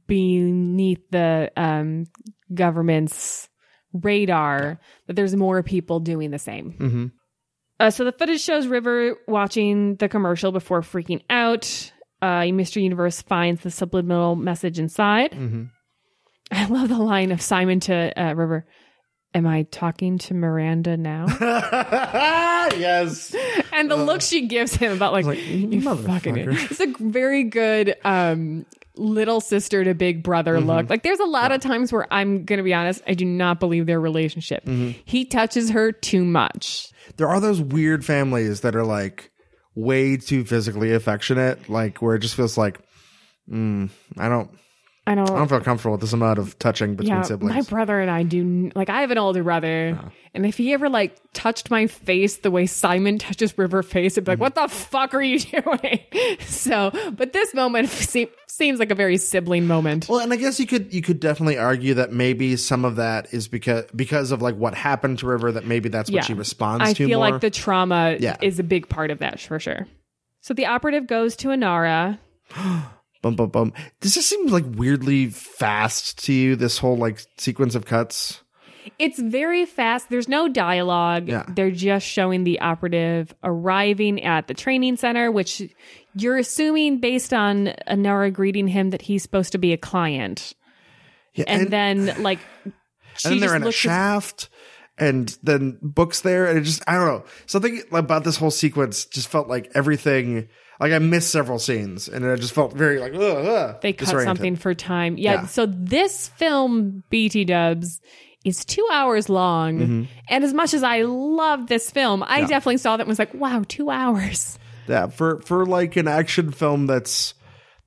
beneath the um government's radar that there's more people doing the same. Mhm. Uh, so the footage shows River watching the commercial before freaking out. Uh, Mr. Universe finds the subliminal message inside. Mhm. I love the line of Simon to uh, River. Am I talking to Miranda now? yes. and the look she gives him about like, like, you fucking motherfucker. it's a very good um little sister to big brother Mm-hmm. look like there's a lot of times where i'm gonna be honest i do not believe their relationship Mm-hmm. he touches her too much There are those weird families that are like way too physically affectionate, like where it just feels like, mm, I don't, i don't I don't feel comfortable with this amount of touching between yeah, siblings. my brother and I do like I have an older brother, and if he ever like touched my face the way Simon touches River face, it'd be like, Mm-hmm. "What the fuck are you doing?" so, but this moment se- seems like a very sibling moment. Well, and I guess you could you could definitely argue that maybe some of that is because because of like what happened to River that maybe that's what Yeah. she responds I to I feel more. like the trauma Yeah. is a big part of that for sure. So the operative goes to Inara. bum bum bum. Does this seem like weirdly fast to you? This whole like sequence of cuts. It's very fast. There's no dialogue. Yeah. They're just showing the operative arriving at the training center, which you're assuming based on Inara greeting him that he's supposed to be a client. Yeah, And, then like and then they're just in a looks at- shaft and then books there and it just i don't know something about this whole sequence just felt like everything like i missed several scenes and I just felt very like ugh, ugh, they cut something for time. Yeah, Yeah. So this film, BT Dubs, is two hours long. Mm-hmm. And as much as I love this film, I definitely saw that and was like, wow, two hours. yeah for for like an action film that's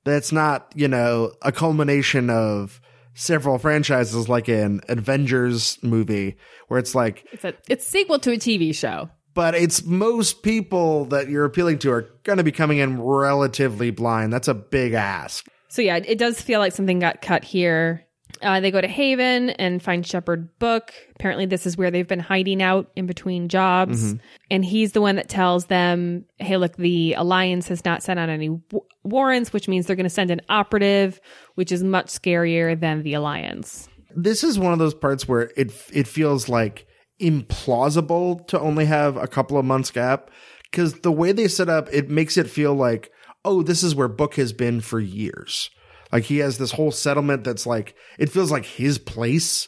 that's not you know a culmination of several franchises like an avengers movie where it's like It's a it's sequel to a TV show. But it's most people that you're appealing to are going to be coming in relatively blind that's a big ask So yeah, it does feel like something got cut here. Uh, they go to Haven and find Shepherd Book. Apparently, this is where they've been hiding out in between jobs. And he's the one that tells them, hey, look, the Alliance has not sent out any w- warrants, which means they're going to send an operative, which is much scarier than the Alliance. this is one of those parts where it it feels like implausible to only have a couple of months gap because the way they set up it makes it feel like oh this is where book has been for years like he has this whole settlement that's like it feels like his place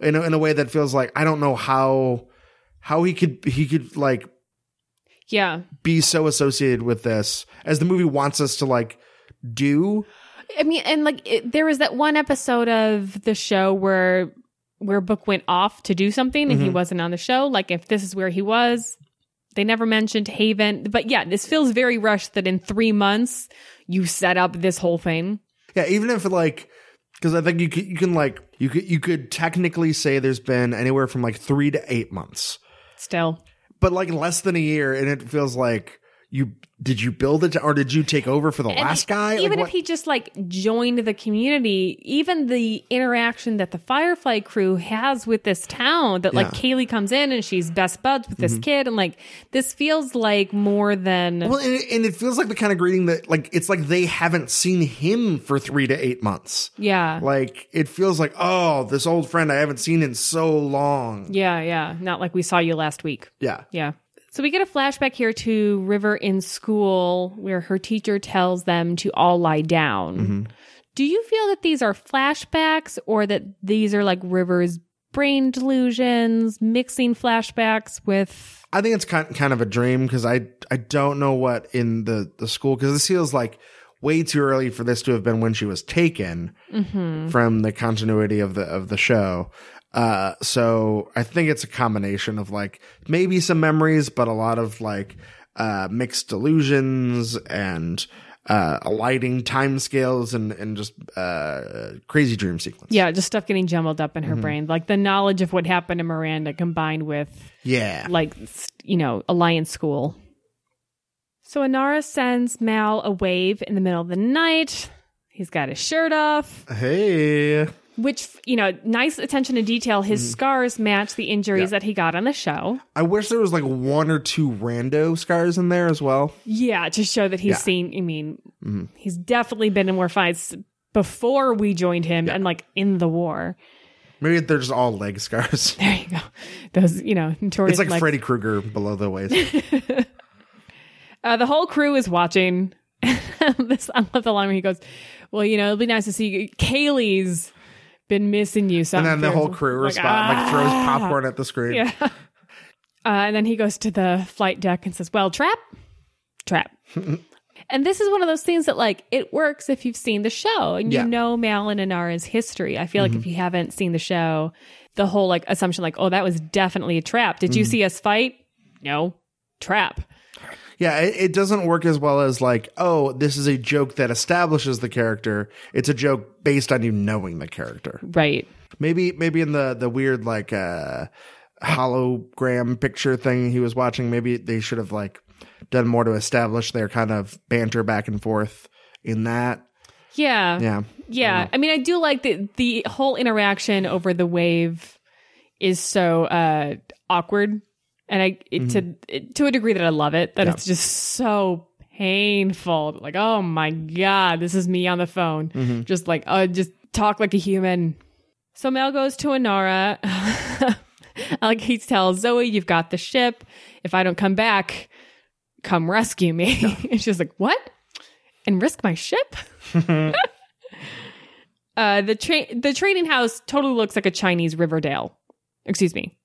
in a, in a way that feels like i don't know how how he could he could like Yeah. be so associated with this as the movie wants us to like do I mean, and like it, there was that one episode of the show where where Book went off to do something and he mm-hmm. wasn't on the show. Like if this is where he was, they never mentioned Haven. But yeah, this feels very rushed. That in three months you set up this whole thing. Yeah, even if like, because I think you could, you can like, you could, you could technically say there's been anywhere from like three to eight months, Still, but like less than a year, and it feels like you did you build it or did you take over for the And last guy? Even like, if he just like joined the community, even the interaction that the Firefly crew has with this town, that like Kaylee comes in and she's best buds with Mm-hmm. this kid, and like this feels like more than well, and it, and it feels like the kind of greeting that like it's like they haven't seen him for three to eight months. yeah. Like it feels like oh, this old friend I haven't seen in so long. Yeah, yeah. Not like we saw you last week. Yeah, Yeah. So we get a flashback here to River in school where her teacher tells them to all lie down. Mm-hmm. Do you feel that these are flashbacks or that these are like River's brain delusions, mixing flashbacks with. I think it's kind kind of a dream because I I don't know what in the the school because this feels like way too early for this to have been when she was taken from the continuity of the of the show. Uh, so I think it's a combination of like maybe some memories, but a lot of like uh mixed delusions and uh alighting time scales and and just uh crazy dream sequence. Yeah, just stuff getting jumbled up in her Mm-hmm. brain. Like the knowledge of what happened to Miranda combined with Yeah. like you know alliance school so inara sends mal a wave in the middle of the night he's got his shirt off Hey. Which you know nice attention to detail Mm-hmm. his scars match the injuries that he got on the show I wish there was like one or two rando scars in there as well. yeah to show that he's Yeah. Mm-hmm. seen i mean he's definitely been in more fights before we joined him and like in the war Maybe they're just all leg scars. There you go. Those, you know, notorious It's like legs. Freddy Krueger below the waist. Uh, the whole crew is watching. this I love the line where he goes, "Well, you know, it'll be nice to see. Kaylee's been missing you." So and then the whole fearful." crew Like, respond, like throws "Ah." popcorn at the screen. Yeah. Uh, and then he goes to the flight deck and says, "Well, trap, trap." and this is one of those things that, like, it works if you've seen the show and you know Mal and Inara's history. I feel like if you haven't seen the show, the whole like assumption, like, "Oh, that was definitely a trap." Did you see us fight? No, trap. Yeah, it, it doesn't work as well as like, oh, this is a joke that establishes the character. It's a joke based on you knowing the character. Right. Maybe maybe in the the weird like uh hologram picture thing he was watching, maybe they should have like done more to establish their kind of banter back and forth in that. Yeah. Yeah. Yeah, I mean, I do like that the whole interaction over the wave is so uh, awkward, and I it, to it, to a degree that I love it. That Yeah. it's just so painful. Like, oh my god, this is me on the phone, just like uh, just talk like a human. So Mal goes to Inara. like he tells Zoe, "You've got the ship. If I don't come back, come rescue me." and she's like, "What?" And risk my ship? Uh, the train the training house totally looks like a Chinese Riverdale. Excuse me.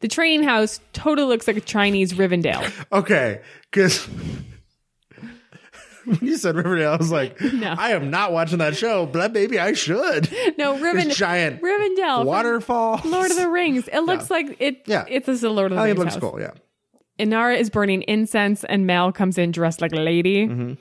The training house totally looks like a Chinese Rivendell. Okay, because when you said Riverdale, I was like, No. I am not watching that show, but maybe I should. No, Riven This giant Rivendell. waterfall. Lord of the Rings. It looks like it. Yeah. it's a Lord of the I Rings. it looks house. cool. Yeah, Inara is burning incense, and Mal comes in dressed like a lady. Mm-hmm.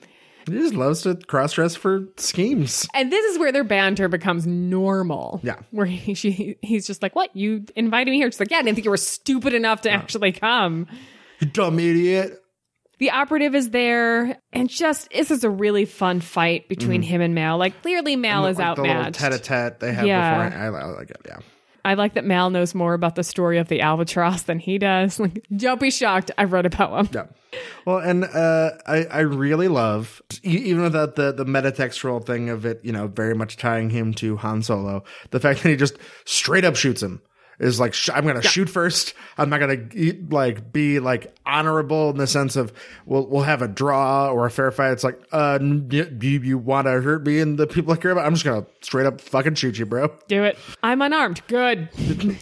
He just loves to cross dress for schemes. And this is where their banter becomes normal. Yeah. Where he, she, he's just like, What? You invited me here? She's like, Yeah, I didn't think you were stupid enough to actually come. You dumb idiot. The operative is there, and just this is a really fun fight between mm-hmm. him and Mal. Like, clearly, Mal is. Like the little outmatched. tete a tete they have Yeah. before. I, I like it. Yeah. I like that Mal knows more about the story of the albatross than he does. Like, don't be shocked. I've read about him. Yeah. Well, and uh, I I really love even without the the metatextual thing of it, you know, very much tying him to Han Solo. The fact that he just straight up shoots him is like sh- I'm gonna shoot first. I'm not gonna like be like honorable in the sense of we'll we'll have a draw or a fair fight. It's like uh, you you want to hurt me and the people I care about? I'm just gonna straight up fucking shoot you, bro. Do it. I'm unarmed. Good.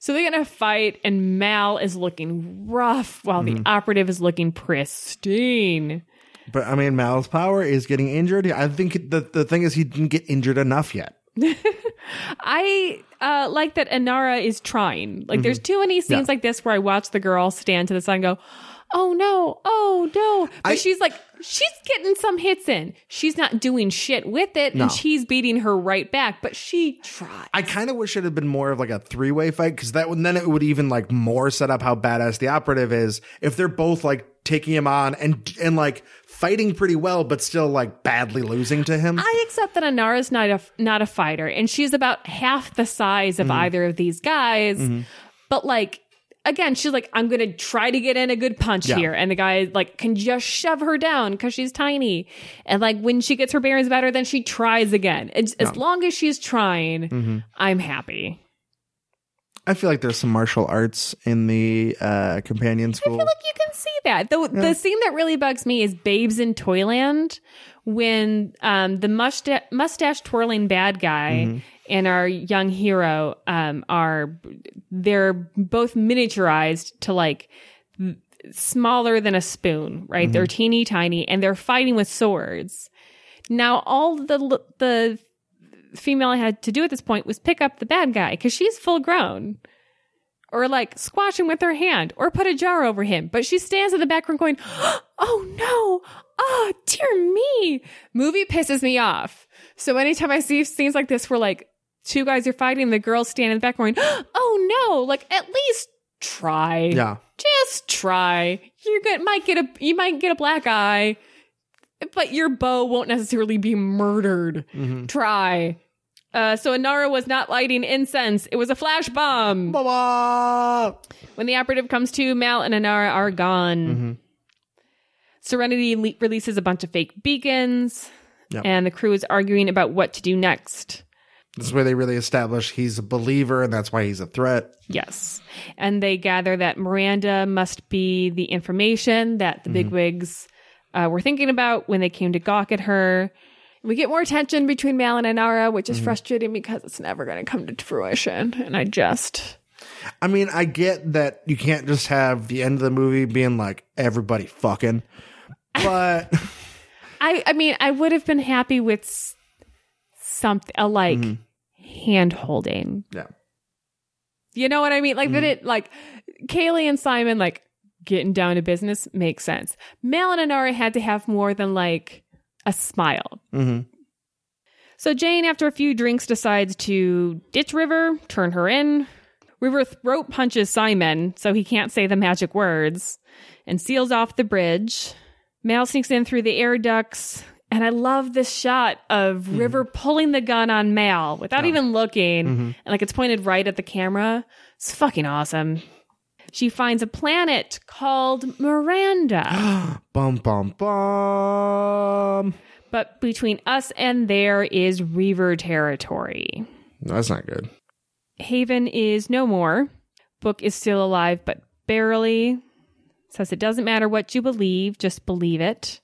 so they're going to fight, and Mal is looking rough while Mm-hmm. the operative is looking pristine. But I mean, Mal's power is getting injured. I think the the thing is he didn't get injured enough yet. I uh, like that Inara is trying. Like, there's too many scenes Mm-hmm. Yeah. like this where I watch the girl stand to the side and go, "Oh no, oh no!" But I- she's like, she's getting some hits in. She's not doing shit with it, No. and she's beating her right back. But she tried. I kind of wish it had been more of like a three way fight because that would then it would even like more set up how badass the operative is if they're both like taking him on and and like fighting pretty well but still like badly losing to him. I accept that Inara's not a not a fighter, and she's about half the size of Mm-hmm. either of these guys. But like again, she's like, I'm gonna try to get in a good punch Yeah. here, and the guy like can just shove her down because she's tiny. And like when she gets her bearings better, then she tries again. It's, As long as she's trying, Mm-hmm. I'm happy. I feel like there's some martial arts in the uh, companion school. I feel like you can see that. The the scene that really bugs me is Babes in Toyland when um, the mustache mustache twirling bad guy and our young hero um, are they're both miniaturized to like smaller than a spoon, right? They're teeny tiny and they're fighting with swords. Now all the the female had to do at this point was pick up the bad guy because she's full grown or like squash him with her hand or put a jar over him. But she stands in the background going, Oh no. Oh, dear me. Movie pisses me off. So anytime I see scenes like this where like two guys are fighting, the girls stand in the back going, Oh no. Like at least try. yeah. Just try. You're good. Might get a, you might get a black eye, but your bow won't necessarily be murdered. Try. Uh, so Inara was not lighting incense. It was a flash bomb. Mama! When the operative comes to, Mal and Inara are gone. Mm-hmm. Serenity le- releases a bunch of fake beacons, Yep. and the crew is arguing about what to do next. This is where they really establish he's a believer and that's why he's a threat. Yes. And they gather that Miranda must be the information that the bigwigs uh, were thinking about when they came to gawk at her. We get more tension between Mal and Inara, which is mm-hmm. frustrating because it's never going to come to fruition. And I just. I mean, I get that you can't just have the end of the movie being like everybody fucking, but I, I mean, I would have been happy with something, a like mm-hmm. hand holding. yeah. You know what I mean? Like that mm-hmm. it like Kaylee and Simon like getting down to business makes sense. Mal and Inara had to have more than like a smile. hmm So Jayne, after a few drinks, decides to ditch River, turn her in. River throat punches Simon so he can't say the magic words and seals off the bridge. Mal sneaks in through the air ducts. And I love this shot of River pulling the gun on Mal without even looking. And like it's pointed right at the camera. It's fucking awesome. She finds a planet called Miranda. Bum bum bum. but between us and there is Reaver territory. That's not good. Haven is no more. Book is still alive, but barely. Says it doesn't matter what you believe, just believe it.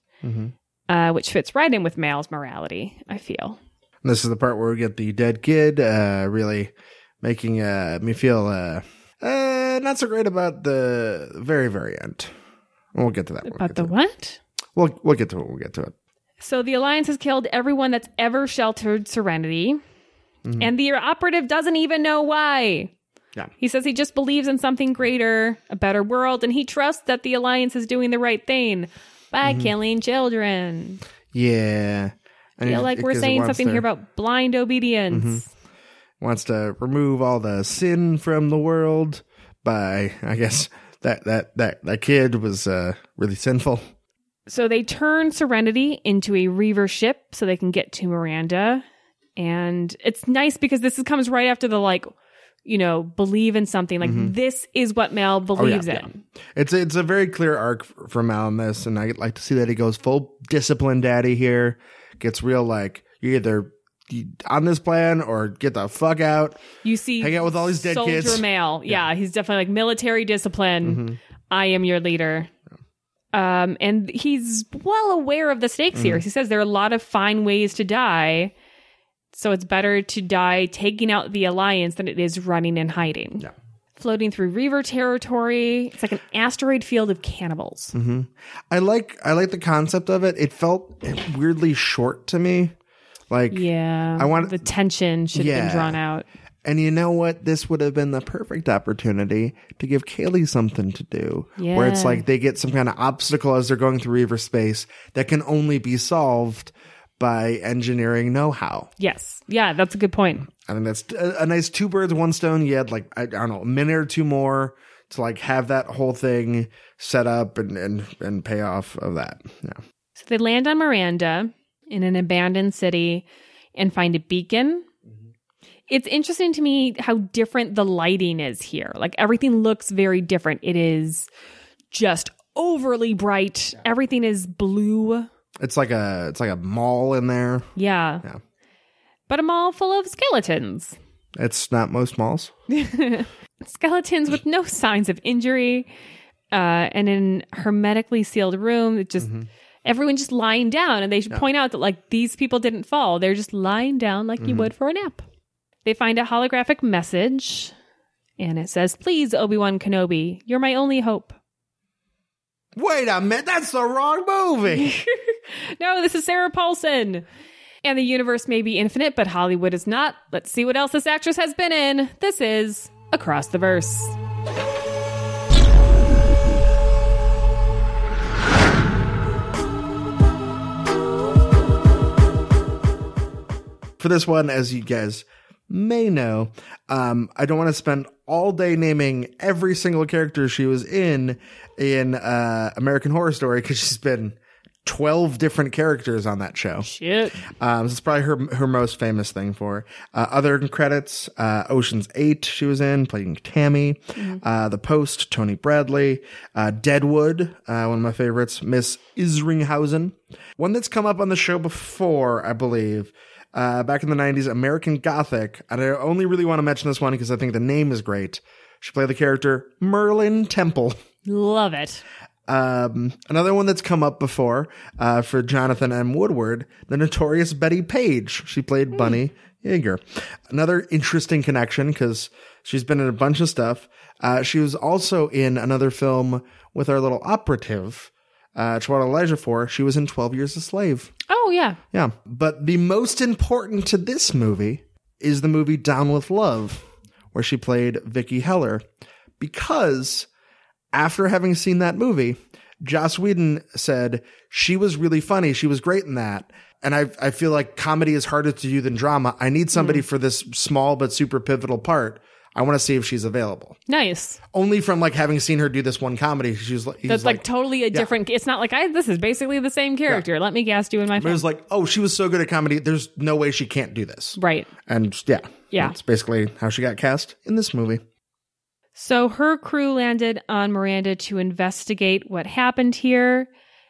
Uh, which fits right in with Mal's morality, I feel. This is the part where we get the dead kid, uh, really making uh, me feel uh, not so great about the very, very end. We'll get to that. We'll About the to it. what? We'll, we'll get to it. We'll get to it. So the Alliance has killed everyone that's ever sheltered Serenity. Mm-hmm. And the operative doesn't even know why. Yeah. He says he just believes in something greater, a better world, and he trusts that the Alliance is doing the right thing by mm-hmm. killing children. Yeah. I feel like we're saying something here about blind obedience. Mm-hmm. Wants to remove all the sin from the world by, I guess that that that that kid was uh, really sinful. So they turn Serenity into a Reaver ship so they can get to Miranda. And it's nice because this is, comes right after the like, you know, believe in something. Like this is what Mal believes yeah. in. It's it's a very clear arc f- from Mal in this, and I like to see that he goes full discipline daddy here. Gets real like you either on this plan or get the fuck out. You see, Hang out with all these dead soldier kids. male. Yeah. he's definitely like military discipline. Mm-hmm. I am your leader. Um, and he's well aware of the stakes here. Mm-hmm. He says there are a lot of fine ways to die. So it's better to die taking out the alliance than it is running and hiding. Yeah. Floating through Reaver territory. It's like an asteroid field of cannibals. Mm-hmm. I like I like the concept of it. It felt weirdly short to me. Like Yeah. I want- the tension should have been drawn out. And you know what? This would have been the perfect opportunity to give Kaylee something to do. Where it's like they get some kind of obstacle as they're going through Reaver space that can only be solved by engineering know how. Yes. Yeah, that's a good point. I think that's a, a nice two birds, one stone. You had like, I, I don't know, a minute or two more to like have that whole thing set up and, and, and pay off of that. Yeah. So they land on Miranda in an abandoned city and find a beacon. It's interesting to me how different the lighting is here. Like everything looks very different. It is just overly bright. Everything is blue. It's like a, it's like a mall in there. Yeah. Yeah. But a mall full of skeletons. It's not most malls. Skeletons with no signs of injury. Uh, and in hermetically sealed room, it just everyone just lying down. And they should point out that like these people didn't fall; they're just lying down like you mm-hmm. would for a nap. They find a holographic message, and it says, "Please, Obi Wan Kenobi, you're my only hope." Wait a minute. That's the wrong movie. No, this is Sarah Paulson. And the universe may be infinite, but Hollywood is not. Let's see what else this actress has been in. This is Across the Verse. For this one, as you guys may know, um, I don't want to spend all day naming every single character she was in in uh, American Horror Story because she's been 12 different characters on that show. Shit. Um, this is probably her her most famous thing for. Uh, other credits: uh, Ocean's Eight, she was in playing Tammy. Uh, the Post, Tony Bradlee. Uh, Deadwood, uh, one of my favorites, Miss Isringhausen. One that's come up on the show before, I believe. Uh, back in the 90s, American Gothic. And I only really want to mention this one because I think the name is great. She played the character Merlyn Temple. Love it. Um, another one that's come up before uh, for Jonathan M. Woodward, the notorious Bettie Page. She played Bunny Yeager. Another interesting connection because she's been in a bunch of stuff. Uh, she was also in another film with our little operative, uh, Chiwetel Ejiofor. She was in 12 Years a Slave. Oh, yeah. Yeah. But the most important to this movie is the movie Down with Love, where she played Vicky Heller. Because after having seen that movie, Joss Whedon said she was really funny. She was great in that. And I, I feel like comedy is harder to do than drama. I need somebody for this small but super pivotal part. I want to see if she's available. Nice. Only from like having seen her do this one comedy. she's like, That's like, like totally a different. It's not like I. This is basically the same character. Let me cast you in my it film. was like, oh, she was so good at comedy. There's no way she can't do this. right. And yeah, Yeah. that's basically how she got cast in this movie. So her crew landed on Miranda to investigate what happened here,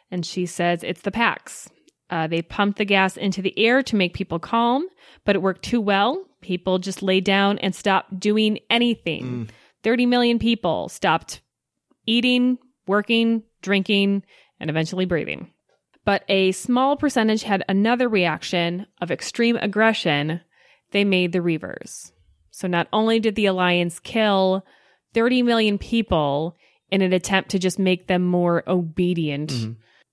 and she says it's the packs. Uh, they pumped the gas into the air to make people calm, but it worked too well. People just lay down and stopped doing anything. 30 million people stopped eating, working, drinking, and eventually breathing. But a small percentage had another reaction of extreme aggression. They made the Reavers. So not only did the Alliance kill 30 million people in an attempt to just make them more obedient,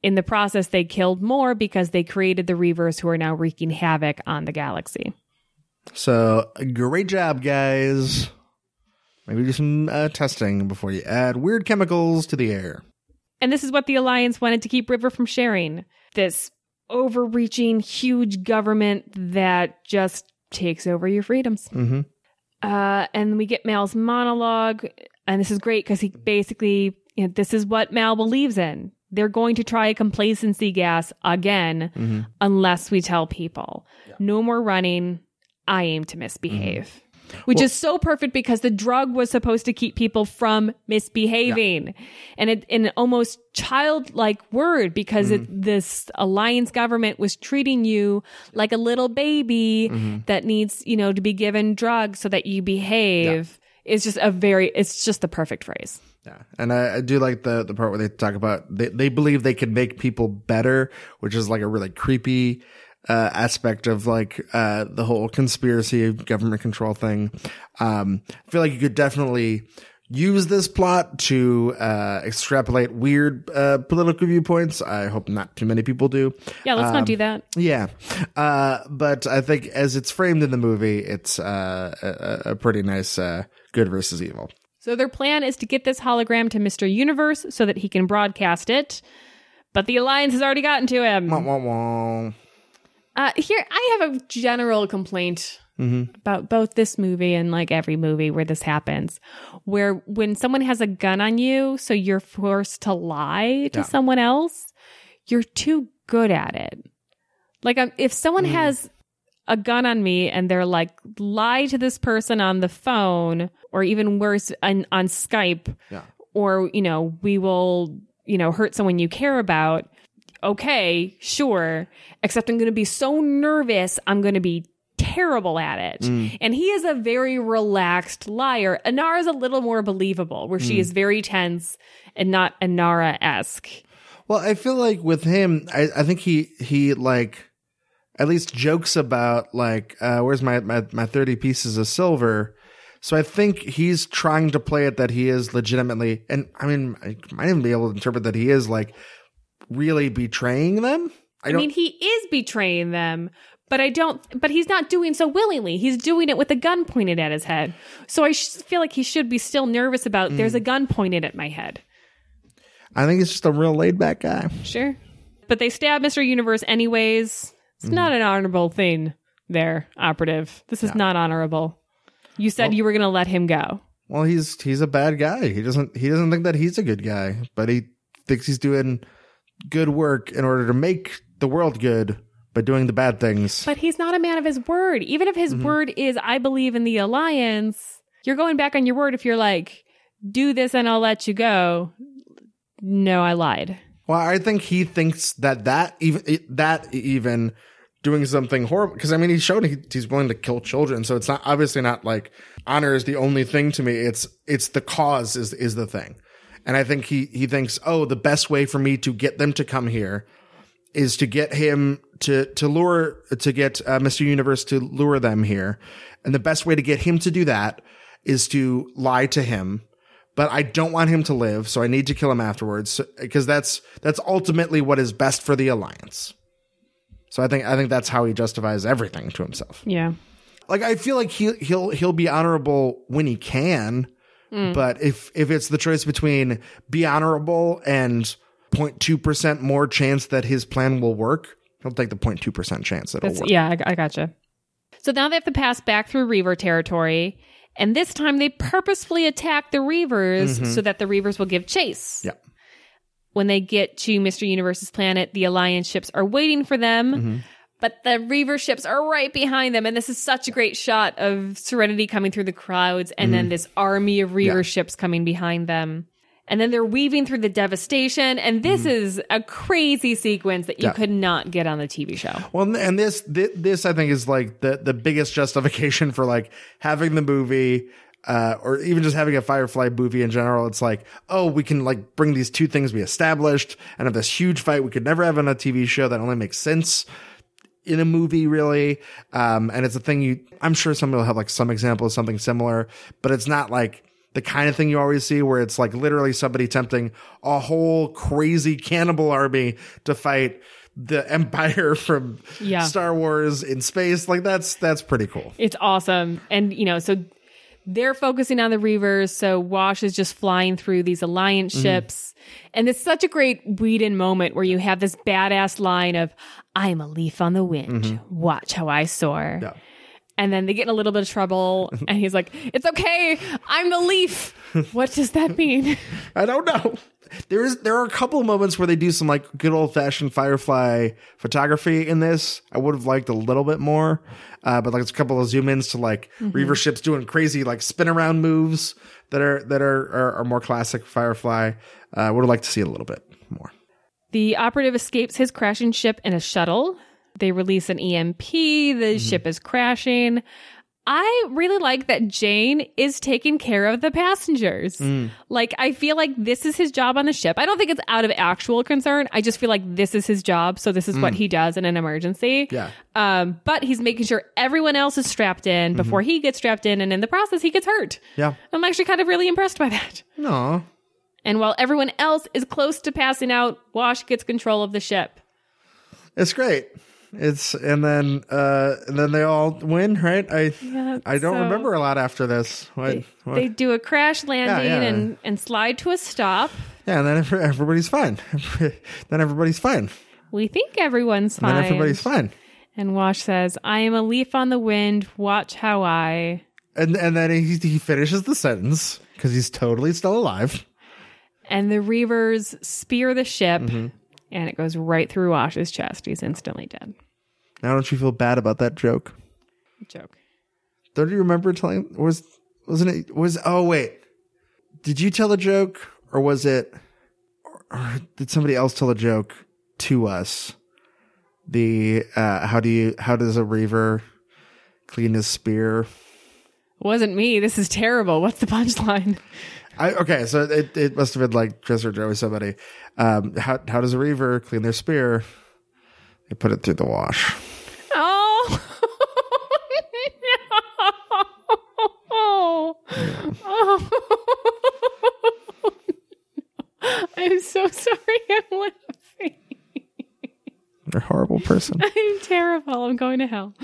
in the process, they killed more because they created the Reavers who are now wreaking havoc on the galaxy. So great job, guys. Maybe do some uh, testing before you add weird chemicals to the air. And this is what the Alliance wanted to keep River from sharing this overreaching, huge government that just takes over your freedoms. Mm-hmm. Uh, and we get Mal's monologue, and this is great because he basically, you know, this is what Mal believes in. They're going to try a complacency gas again mm-hmm. unless we tell people. No more running. I aim to misbehave. Mm-hmm. Which is so perfect because the drug was supposed to keep people from misbehaving. And it in an almost childlike word because it, mm-hmm. this alliance government was treating you like a little baby that needs, you know, to be given drugs so that you behave. It's just a very, it's just the perfect phrase. Yeah, and I, I do like the the part where they talk about they they believe they can make people better, which is like a really creepy uh, aspect of like uh, the whole conspiracy government control thing. Um, I feel like you could definitely use this plot to uh, extrapolate weird uh, political viewpoints. I hope not too many people do. Yeah, let's not do that. Yeah, uh, but I think as it's framed in the movie, it's uh, a, a pretty nice uh, good versus evil. So their plan is to get this hologram to Mr. Universe so that he can broadcast it. But the Alliance has already gotten to him. Wah, wah, wah. Uh, here, I have a general complaint about both this movie and like every movie where this happens, where when someone has a gun on you, so you're forced to lie to Yeah. someone else, you're too good at it. Like, um, if someone has a gun on me and they're like, lie to this person on the phone, or even worse, on, on Skype, Yeah. or, you know, we will, you know, hurt someone you care about. Okay, sure. Except I'm going to be so nervous, I'm going to be terrible at it. Mm. And he is a very relaxed liar. Inara is a little more believable, where she mm. is very tense and not Inara esque. Well, I feel like with him, I, I think he he like at least jokes about like uh, where's my, my my thirty pieces of silver. So I think he's trying to play it that he is legitimately, and I mean, I might even be able to interpret that he is like really betraying them. I I mean, he is betraying them, but I don't. But he's not doing so willingly. He's doing it with a gun pointed at his head. So I sh- feel like he should be still nervous about. There's a gun pointed at my head. I think he's just a real laid back guy. Sure, but they stab Mister Universe anyways. It's not an honorable thing. There, operative. This is not honorable. You said you were going to let him go. Well, he's he's a bad guy. He doesn't he doesn't think that he's a good guy, but he thinks he's doing good work in order to make the world good by doing the bad things. But he's not a man of his word. Even if his mm-hmm. word is, I believe in the alliance, you're going back on your word if you're like, do this and I'll let you go. No, I lied. Well, I think he thinks that that even that even doing something horrible because I mean he showed he, he's willing to kill children, so it's not obviously not like honor is the only thing to me. It's it's the cause is is the thing, and I think he he thinks oh the best way for me to get them to come here is to get him to to lure to get uh, Mr. Universe to lure them here, and the best way to get him to do that is to lie to him but I don't want him to live, so I need to kill him afterwards because that's that's ultimately what is best for the alliance. So I think I think that's how he justifies everything to himself. Yeah. Like I feel like he he'll he'll be honorable when he can, mm. but if if it's the choice between be honorable and 0.2 percent more chance that his plan will work, he'll take the 0.2 percent chance that it'll work. yeah, I, I gotcha. So now they have to pass back through Reaver territory, and this time they purposefully attack the Reavers mm-hmm. so that the Reavers will give chase. Yeah. When they get to Mr. Universe's planet, the Alliance ships are waiting for them. Mm-hmm. But the Reaver ships are right behind them, and this is such a great shot of Serenity coming through the crowds, and then mm-hmm. this army of Reaver Yeah. ships coming behind them. And then they're weaving through the devastation, and this mm-hmm. is a crazy sequence that you Yeah. could not get on the TV show. Well, and this, this, this I think is like the, the biggest justification for like having the movie, uh, or even just having a Firefly movie in general. It's like, oh, we can like bring these two things be established and have this huge fight we could never have on a TV show that only makes sense in a movie really. Um, and it's a thing you, I'm sure somebody will have like some example of something similar, but it's not like, the kind of thing you always see where it's like literally somebody tempting a whole crazy cannibal army to fight the empire from Yeah. Star Wars in space. Like that's that's pretty cool. It's awesome. And, you know, so they're focusing on the Reavers. So Wash is just flying through these Alliance Mm-hmm. ships. And it's such a great Whedon moment where you have this badass line of, I'm a leaf on the wind. Watch how I soar. Mm-hmm. Yeah. And then they get in a little bit of trouble. and he's like, It's okay. I'm the leaf. what does that mean? I don't know. There is there are a couple of moments where they do some like good old fashioned Firefly photography in this. I would have liked a little bit more, uh, but like it's a couple of zoom ins to like Reaver ships doing crazy like spin around moves that are that are are, are more classic Firefly. I uh, would have liked to see it a little bit more. The operative escapes his crashing ship in a shuttle. They release an EMP. The Mm-hmm. ship is crashing. I really like that Jayne is taking care of the passengers. Mm. Like, I feel like this is his job on the ship. I don't think it's out of actual concern. I just feel like this is his job. So, this is what he does in an emergency. Mm. Yeah. Um, but he's making sure everyone else is strapped in before he gets strapped in. And in the process, he gets hurt. Mm-hmm. Yeah. I'm actually kind of really impressed by that. No. And while everyone else is close to passing out, Wash gets control of the ship. It's great. It's and then uh and then they all win, right? I Yeah, I don't so- remember a lot after this. What, what- They do a crash landing yeah. and, and slide to a stop. yeah, and then everybody's fine. then everybody's fine. We think everyone's And then fine. everybody's fine. And Wash says, I am a leaf on the wind. Watch how I. And and then he he finishes the sentence because he's totally still alive. And the Reavers spear the ship, Mm-hmm. And it goes right through Wash's chest. He's instantly dead. Now don't you feel bad about that joke? Joke. Don't you remember telling was wasn't it was oh wait. Did you tell the joke or was it or did somebody else tell a joke to us? The uh how do you how does a reaver clean his spear? Wasn't me. This is terrible. What's the punchline? I okay, so it, it must have been like Chris or Joey somebody. Um how how does a reaver clean their spear? They put it through the wash. Oh. no. Oh. I'm so sorry. I'm laughing. You're a horrible person. I'm terrible. I'm going to hell.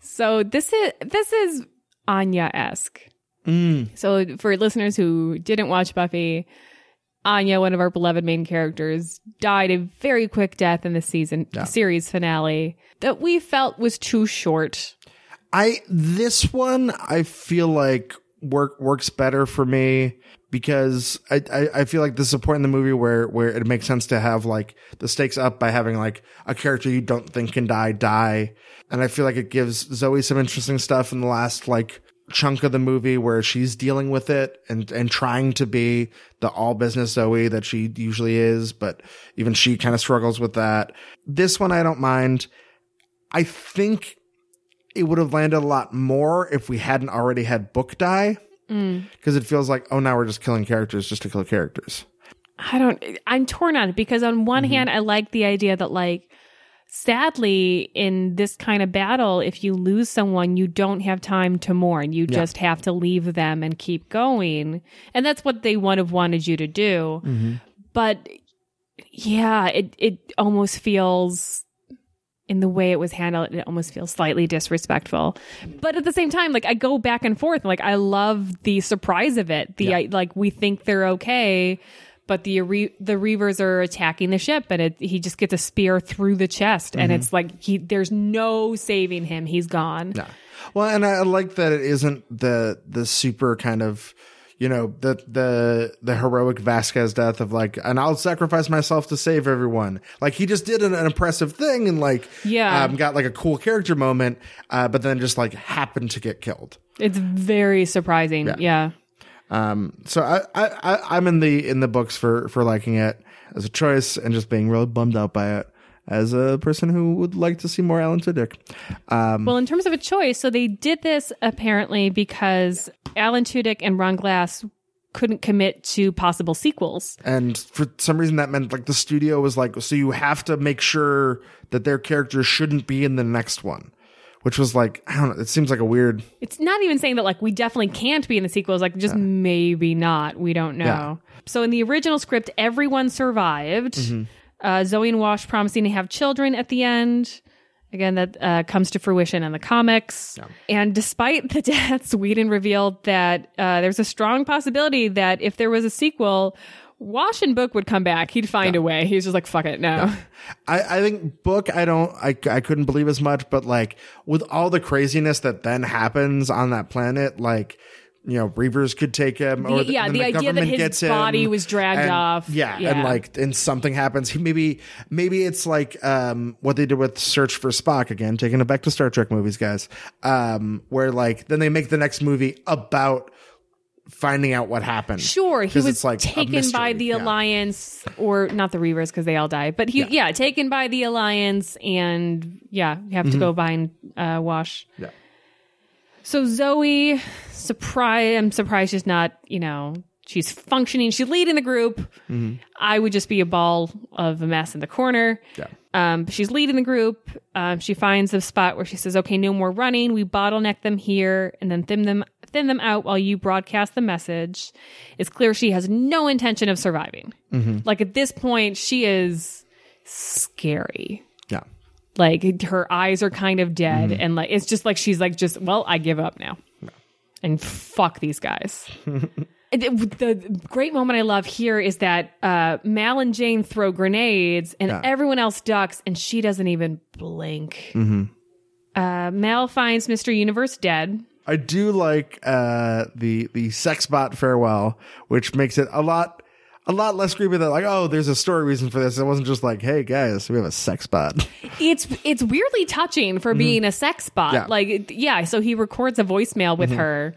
so this is this is Anya esque. Mm. So for listeners who didn't watch Buffy, Anya, one of our beloved main characters, died a very quick death in the season series finale that we felt was too short. I this one I feel like work works better for me because I, I, I feel like this is a point in the movie where where it makes sense to have like the stakes up by having like a character you don't think can die die, and I feel like it gives Zoe some interesting stuff in the last like chunk of the movie where she's dealing with it and and trying to be the all business Zoe that she usually is, but even she kind of struggles with that. This one I don't mind. I think it would have landed a lot more if we hadn't already had Book die mm. because it feels like oh now we're just killing characters just to kill characters. I don't. I'm torn on it because on one mm-hmm. hand, I like the idea that like. Sadly, in this kind of battle, if you lose someone, you don't have time to mourn. You just have to leave them and keep going. And that's what they would have wanted you to do. Mm-hmm. But yeah, it, it almost feels in the way it was handled, it almost feels slightly disrespectful. But at the same time, like I go back and forth. Like I love the surprise of it. The I, like we think they're okay, but the Re- the Reavers are attacking the ship, and it, he just gets a spear through the chest, and it's like he there's no saving him. He's gone. Yeah. Well, and I like that it isn't the the super kind of you know the the the heroic Vasquez death of like, and I'll sacrifice myself to save everyone. Like he just did an, an impressive thing and like Yeah. um, got like a cool character moment, uh, but then just like happened to get killed. It's very surprising. Yeah. Um, so I, I, I'm in the in the books for for liking it as a choice and just being really bummed out by it as a person who would like to see more Alan Tudyk. Um, Well, in terms of a choice, so they did this apparently because Alan Tudyk and Ron Glass couldn't commit to possible sequels. and for some reason that meant like the studio was like, so you have to make sure that their characters shouldn't be in the next one, which was like, I don't know. It seems like a weird. It's not even saying that like we definitely can't be in the sequels, like just maybe not. We don't know. Yeah. So in the original script, everyone survived. Mm-hmm. Uh, Zoe and Wash promising to have children at the end. Again, that uh, comes to fruition in the comics. And despite the deaths, Whedon revealed that uh, there's a strong possibility that if there was a sequel, Wash and Book would come back. He'd find a way. He's just like, fuck it, no. I, I think book, I don't, I, I couldn't believe as much, but like with all the craziness that then happens on that planet, like, you know, Reavers could take him, or yeah, then the idea that his him, body was dragged and- off. Yeah, Yeah. and like, and something happens. He maybe, maybe it's like um what they did with Search for Spock again, taking it back to Star Trek movies, guys. Um, where like then they make the next movie about finding out what happened. Sure, he was it's like taken by the yeah. alliance, or not the Reavers because they all died, but he, yeah. taken by the alliance, and yeah, you have to go find uh, Wash. Mm-hmm. Yeah. So Zoe, surprise! I'm surprised she's not, you know, she's functioning. She's leading the group. Mm-hmm. I would just be a ball of a mess in the corner. Yeah. Um, she's leading the group. Um, she finds the spot where she says, "Okay, no more running. We bottleneck them here, and then thin them thin them out while you broadcast the message." It's clear she has no intention of surviving. Like at this point, she is scary. Yeah. Like her eyes are kind of dead, and like it's just like she's like, just well, I give up now, and fuck these guys. The great moment I love here is that uh, Mal and Jayne throw grenades and Yeah. everyone else ducks and she doesn't even blink. Uh, Mal finds Mr. Universe dead. I do like uh the the sex bot farewell, which makes it a lot a lot less creepy than like, oh, there's a story reason for this. It wasn't just like, hey guys, we have a sex bot. It's it's weirdly touching for mm-hmm. being a sex bot. Yeah. Like yeah, so he records a voicemail with mm-hmm. her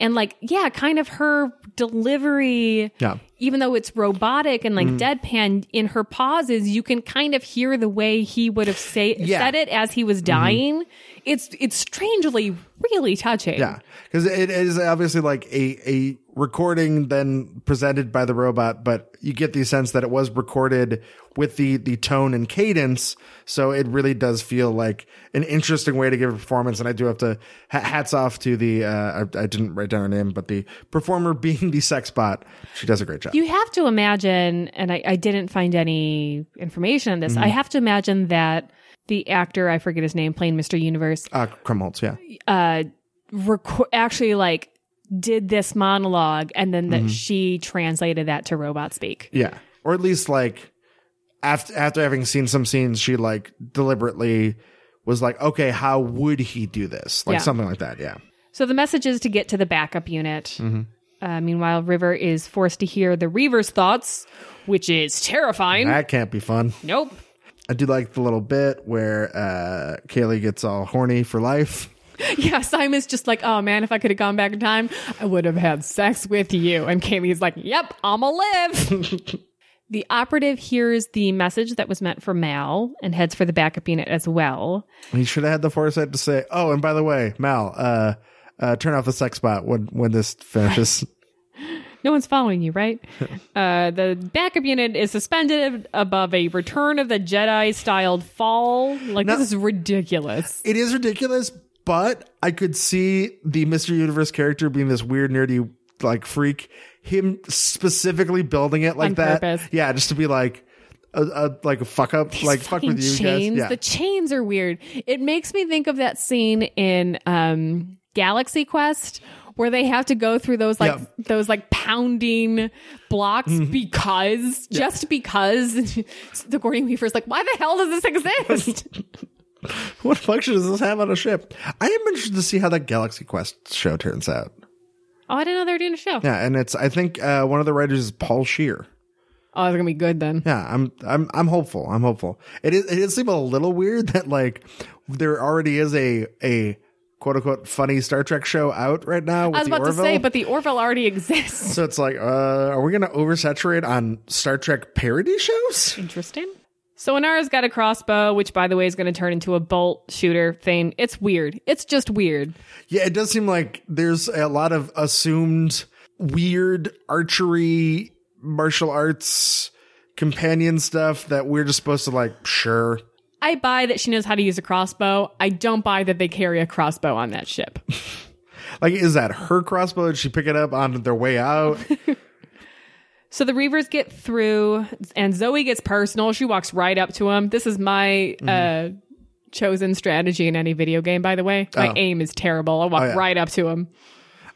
and like yeah, kind of her delivery Yeah. even though it's robotic and like mm. deadpan in her pauses you can kind of hear the way he would have say, Yeah. said it as he was mm-hmm. dying it's it's strangely really touching Yeah, because it is obviously like a a recording then presented by the robot, but you get the sense that it was recorded with the the tone and cadence. So it really does feel like an interesting way to give a performance. And I do have to ha- hats off to the uh, I, I didn't write down her name, but the performer being the sex bot. She does a great job. you have to imagine and I, I didn't find any information on this Mm-hmm. i have to imagine that the actor i forget his name playing mr universe uh, Krumholtz, yeah, uh actually like did this monologue and then Mm-hmm. she translated that to robot speak yeah, or at least like after after having seen some scenes, she like deliberately was like, okay, how would he do this? Like Yeah. something like that. Yeah. so the message is to get to the backup unit Mm-hmm. Uh, meanwhile, River is forced to hear the Reaver's thoughts, which is terrifying. That can't be fun. nope. I do like the little bit where uh, Kaylee gets all horny for life. Yeah, Simon's just like, oh man, if I could have gone back in time, I would have had sex with you. And Kaylee's like, yep, I'ma live. the operative hears the message that was meant for Mal and heads for the backup unit as well. He should have had the foresight to say, "Oh, and by the way, Mal, uh, uh, turn off the sex bot when when this finishes." No one's following you, right? uh, the backup unit is suspended above a Return of the Jedi styled fall. Like, No. this is ridiculous. it is ridiculous, but I could see the Mr. Universe character being this weird, nerdy, like freak. Him specifically building it like On that, purpose. yeah, just to be like a, a like a fuck up, like fuck with you chains. guys. Yeah. The chains are weird. It makes me think of that scene in um, Galaxy Quest where they have to go through those like. Mm-hmm. those like pounding blocks because just because the Gordon Weaver's like, why the hell does this exist? what function does this have on a ship? I am interested to see how that Galaxy Quest show turns out. oh, I didn't know they were doing a show. Yeah, and it's I think uh, one of the writers is Paul Scheer. Oh, it's gonna be good then. Yeah, I'm I'm I'm hopeful. I'm hopeful. It is it does seem a little weird that like there already is a a quote unquote funny Star Trek show out right now. With I was about to say, but the Orville already exists. so it's like, uh, are we gonna oversaturate on Star Trek parody shows? Interesting. So Inara's got a crossbow, which by the way is going to turn into a bolt shooter thing. It's weird. It's just weird. Yeah, it does seem like there's a lot of assumed weird archery, martial arts, companion stuff that we're just supposed to like, sure. I buy that she knows how to use a crossbow. I don't buy that they carry a crossbow on that ship. Like, is that her crossbow? Did she pick it up on their way out? So the Reavers get through, and Zoe gets personal. She walks right up to him. This is my uh, chosen strategy in any video game, by the way. My Oh. aim is terrible. I walk yeah. right up to him,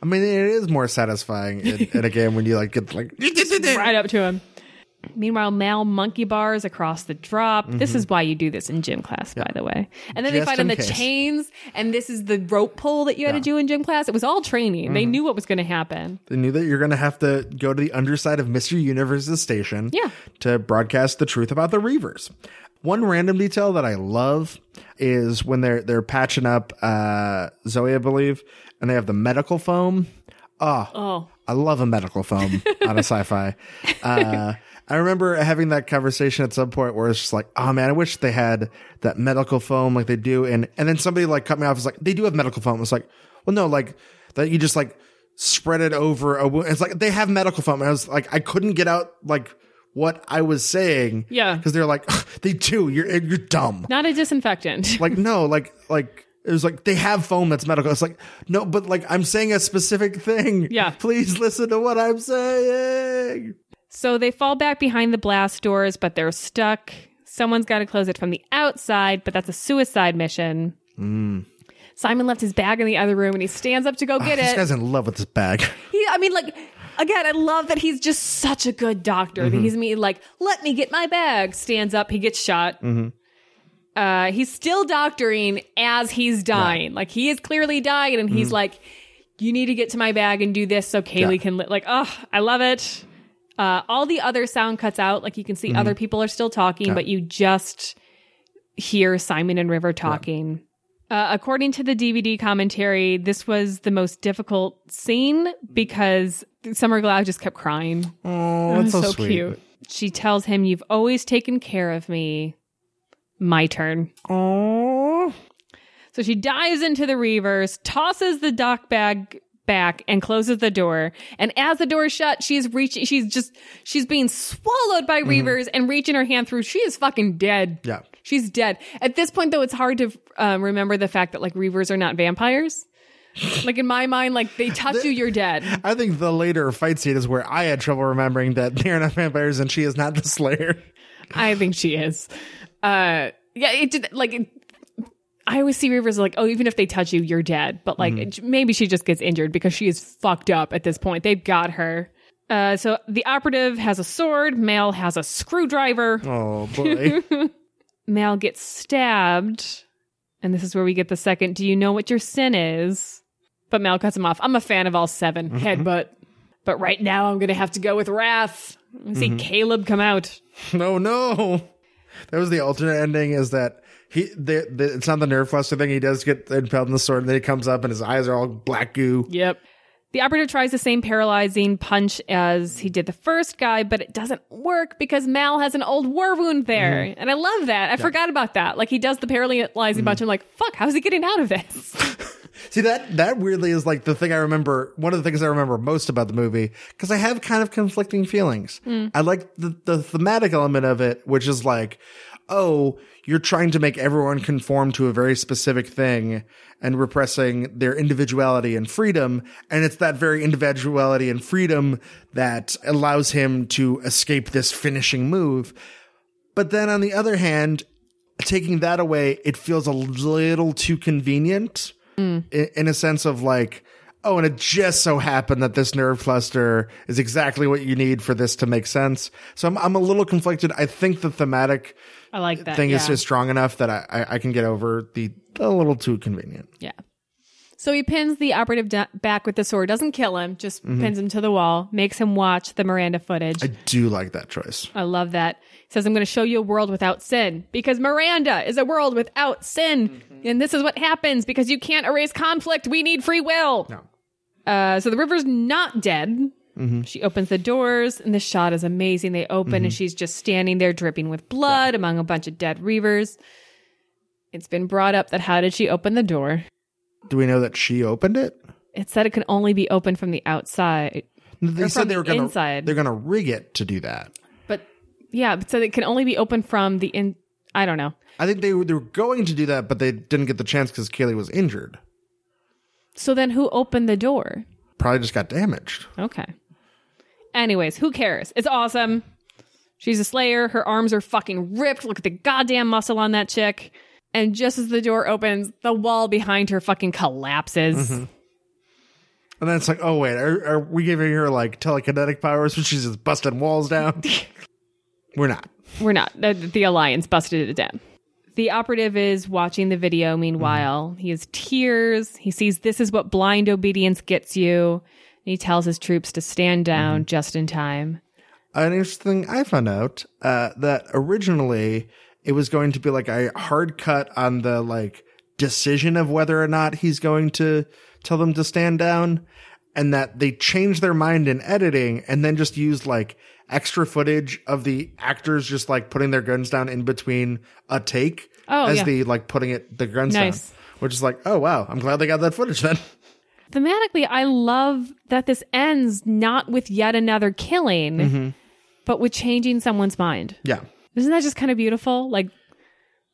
I mean, it is more satisfying in, in a game when you like get like right up to him. Meanwhile, Mal monkey bars across the drop. This is why you do this in gym class, by the way. And then they Just fight on the case. chains, and this is the rope pull that you had to do in gym class. It was all training. They knew what was going to happen. They knew that you're going to have to go to the underside of Mr. Universe's station Yeah. to broadcast the truth about the Reavers. One random detail that I love is when they're they're patching up uh, Zoe, I believe, and they have the medical foam. Oh, Oh, I love a medical foam on a sci-fi. Uh, I remember having that conversation at some point where it's just like, oh man, I wish they had that medical foam like they do. And and then somebody like cut me off. It's like they do have medical foam. It's like, well, no, like that you just like spread it over a wound. It's like they have medical foam. And I was like, I couldn't get out like what I was saying. Yeah. because they're like, they do. You're you're dumb. not a disinfectant. Like no, like like. It was like they have foam that's medical. It's like no, but like I'm saying a specific thing. Yeah. please listen to what I'm saying. So they fall back behind the blast doors, but they're stuck. Someone's got to close it from the outside, but that's a suicide mission. Simon left his bag in the other room and he stands up to go get This it. guy's in love with this bag. He, I mean, like, again, I love that he's just such a good doctor. Mm-hmm. He's me like, let me get my bag. Stands up, he gets shot. Mm-hmm. Uh, he's still doctoring as he's dying. Like he is clearly dying, and he's like, "You need to get to my bag and do this so Kaylee Mm-hmm. Yeah. can li-. like." Oh, I love it. Uh, all the other sound cuts out. Like you can see Mm-hmm. other people are still talking, but you just hear Simon and River talking. Uh, according to the DVD commentary, this was the most difficult scene because Summer Glau just kept crying. Oh, that's so, so, cute. She tells him, You've always taken care of me. My turn. Oh, So she dives into the Reavers, tosses the doc bag back, and closes the door. And as the door shut, she's reaching, she's just, she's being swallowed by reavers and reaching her hand through. She is fucking dead. yeah. She's dead. At this point, though, it's hard to um, remember the fact that like reavers are not vampires. like in my mind, like they touch you, you're dead. I think the later fight scene is where I had trouble remembering that they're not vampires and she is not the Slayer. I think she is. Uh, yeah, it did like. It, I always see Reavers like, oh, even if they touch you, you're dead. But like, mm-hmm. it- maybe she just gets injured because she is fucked up at this point. They've got her. Uh, so the operative has a sword. Mal has a screwdriver. Oh boy. Mal gets stabbed, and this is where we get the second. Do you know what your sin is? But Mal cuts him off. I'm a fan of all 7 mm-hmm. Headbutt. But right now, I'm going to have to go with Wrath. I see mm-hmm. Caleb come out. No, oh, no. That was the alternate ending. Is that he? The, the, it's not the nerve cluster thing. He does get impaled in the sword, and then he comes up, and his eyes are all black goo. Yep. The operative tries the same paralyzing punch as he did the first guy, but it doesn't work because Mal has an old war wound there. Mm-hmm. And I love that. I forgot about that. Like he does the paralyzing mm-hmm. punch. I'm like, fuck, how's he getting out of this? See that that weirdly is like the thing I remember. One of the things I remember most about the movie because I have kind of conflicting feelings. Mm. I like the the thematic element of it, which is like, oh, you're trying to make everyone conform to a very specific thing and repressing their individuality and freedom, and it's that very individuality and freedom that allows him to escape this finishing move. But then on the other hand, taking that away, it feels a little too convenient hmm. in, in a sense of like, oh, and it just so happened that this nerve cluster is exactly what you need for this to make sense. So I'm, I'm a little conflicted. I think the thematic I like that. thing yeah. is just strong enough that I, I, I can get over the a little too convenient. Yeah. So he pins the operative da- back with the sword, doesn't kill him, just pins him to the wall, makes him watch the Miranda footage. I do like that choice. I love that. He Says, I'm going to show you a world without sin because Miranda is a world without sin. And this is what happens because you can't erase conflict. We need free will. No. Uh, so the river's not dead. Mm-hmm. She opens the doors and the shot is amazing. They open and mm-hmm. she's just standing there dripping with blood among a bunch of dead reavers. It's been brought up that how did she open the door? Do we know that she opened it? It said it can only be opened from the outside. They said they were gonna inside. they're gonna rig it to do that. But yeah, but so it can only be opened from the in. I don't know. I think they were, they were going to do that, but they didn't get the chance because Kaylee was injured. So then who opened the door? Probably just got damaged. Okay. Anyways, who cares? It's awesome. She's a slayer. Her arms are fucking ripped. Look at the goddamn muscle on that chick. And just as the door opens, the wall behind her fucking collapses. Mm-hmm. And then it's like, oh wait, are, are we giving her like telekinetic powers when she's just busting walls down? We're not. We're not. The, the Alliance busted it down. The operative is watching the video meanwhile. Mm-hmm. He has tears. He sees this is what blind obedience gets you. He tells his troops to stand down just in time. An interesting thing I found out uh, that originally it was going to be like a hard cut on the like decision of whether or not he's going to tell them to stand down, and that they changed their mind in editing and then just used like extra footage of the actors just like putting their guns down in between a take Oh, as yeah. the like putting it the guns Nice. down, which is like, oh wow, I'm glad they got that footage then. Thematically, I love that this ends not with yet another killing, mm-hmm. but with changing someone's mind. yeah. Isn't that just kind of beautiful? Like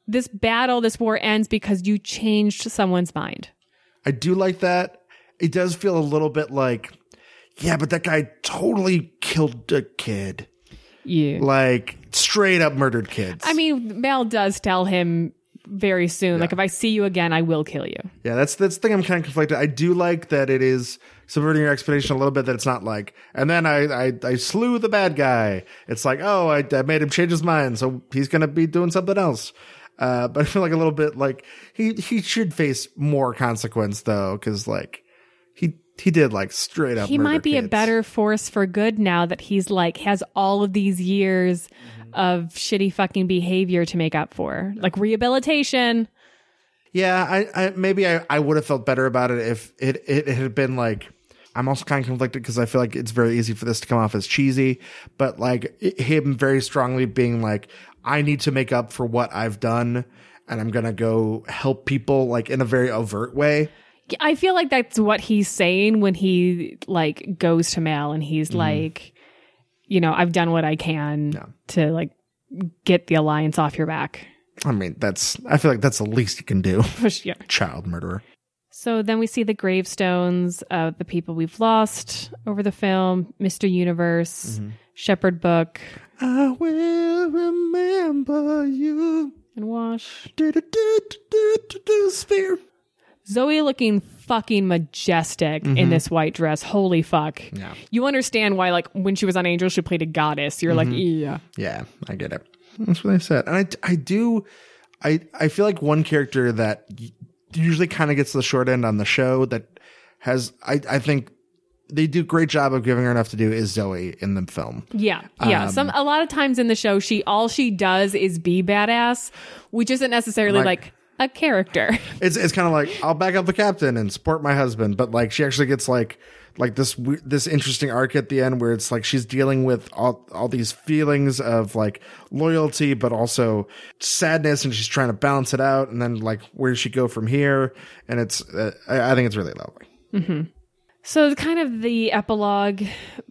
this battle, this war ends because you changed someone's mind. I do like that. It does feel a little bit like, yeah, but that guy totally killed a kid. Yeah. Like straight up murdered kids. I mean, Mel does tell him very soon, like, if I see you again, I will kill you. yeah, that's that's the thing I'm kind of conflicted. I do like that it is subverting your expectation a little bit. That it's not like, and then I I, I slew the bad guy. It's like, oh, I, I made him change his mind, so he's gonna be doing something else. Uh, but I feel like a little bit like he he should face more consequence though, because like he he did like straight up. He might be a better force for good now that he's like, has all of these years of shitty fucking behavior to make up for, like rehabilitation. Yeah, I, I maybe I, I would have felt better about it if it, it, it had been like I'm also kind of conflicted because I feel like it's very easy for this to come off as cheesy, but like it, him very strongly being like I need to make up for what I've done and I'm going to go help people like in a very overt way. I feel like that's what he's saying when he like goes to Mal and he's Mm-hmm. like, you know, I've done what I can to like get the alliance off your back. I mean, that's I feel like that's the least you can do. Yeah. Child murderer. So then we see the gravestones of the people we've lost over the film, Mr. Universe, Mm-hmm. Shepherd Book, I will remember you. and Wash. Do, do, do, do, do, do, spear. Zoe looking fucking majestic in this white dress. Holy fuck. Mm-hmm. Yeah. You understand why, like, when she was on Angel, she played a goddess. You're Mm-hmm. like, yeah. Yeah, I get it. That's what I said. And I, I do, I, I feel like one character that usually kind of gets the short end on the show that has, I, I think they do a great job of giving her enough to do is Zoe in the film. Yeah, yeah. Um, Some a lot of times in the show, she all she does is be badass, which isn't necessarily Like- like, a character. It's it's kind of like I'll back up the captain and support my husband, but like she actually gets like like this this interesting arc at the end where it's like she's dealing with all all these feelings of like loyalty, but also sadness, and she's trying to balance it out. And then like where does she go from here? And it's uh, I, I think it's really lovely. Mhm. so kind of the epilogue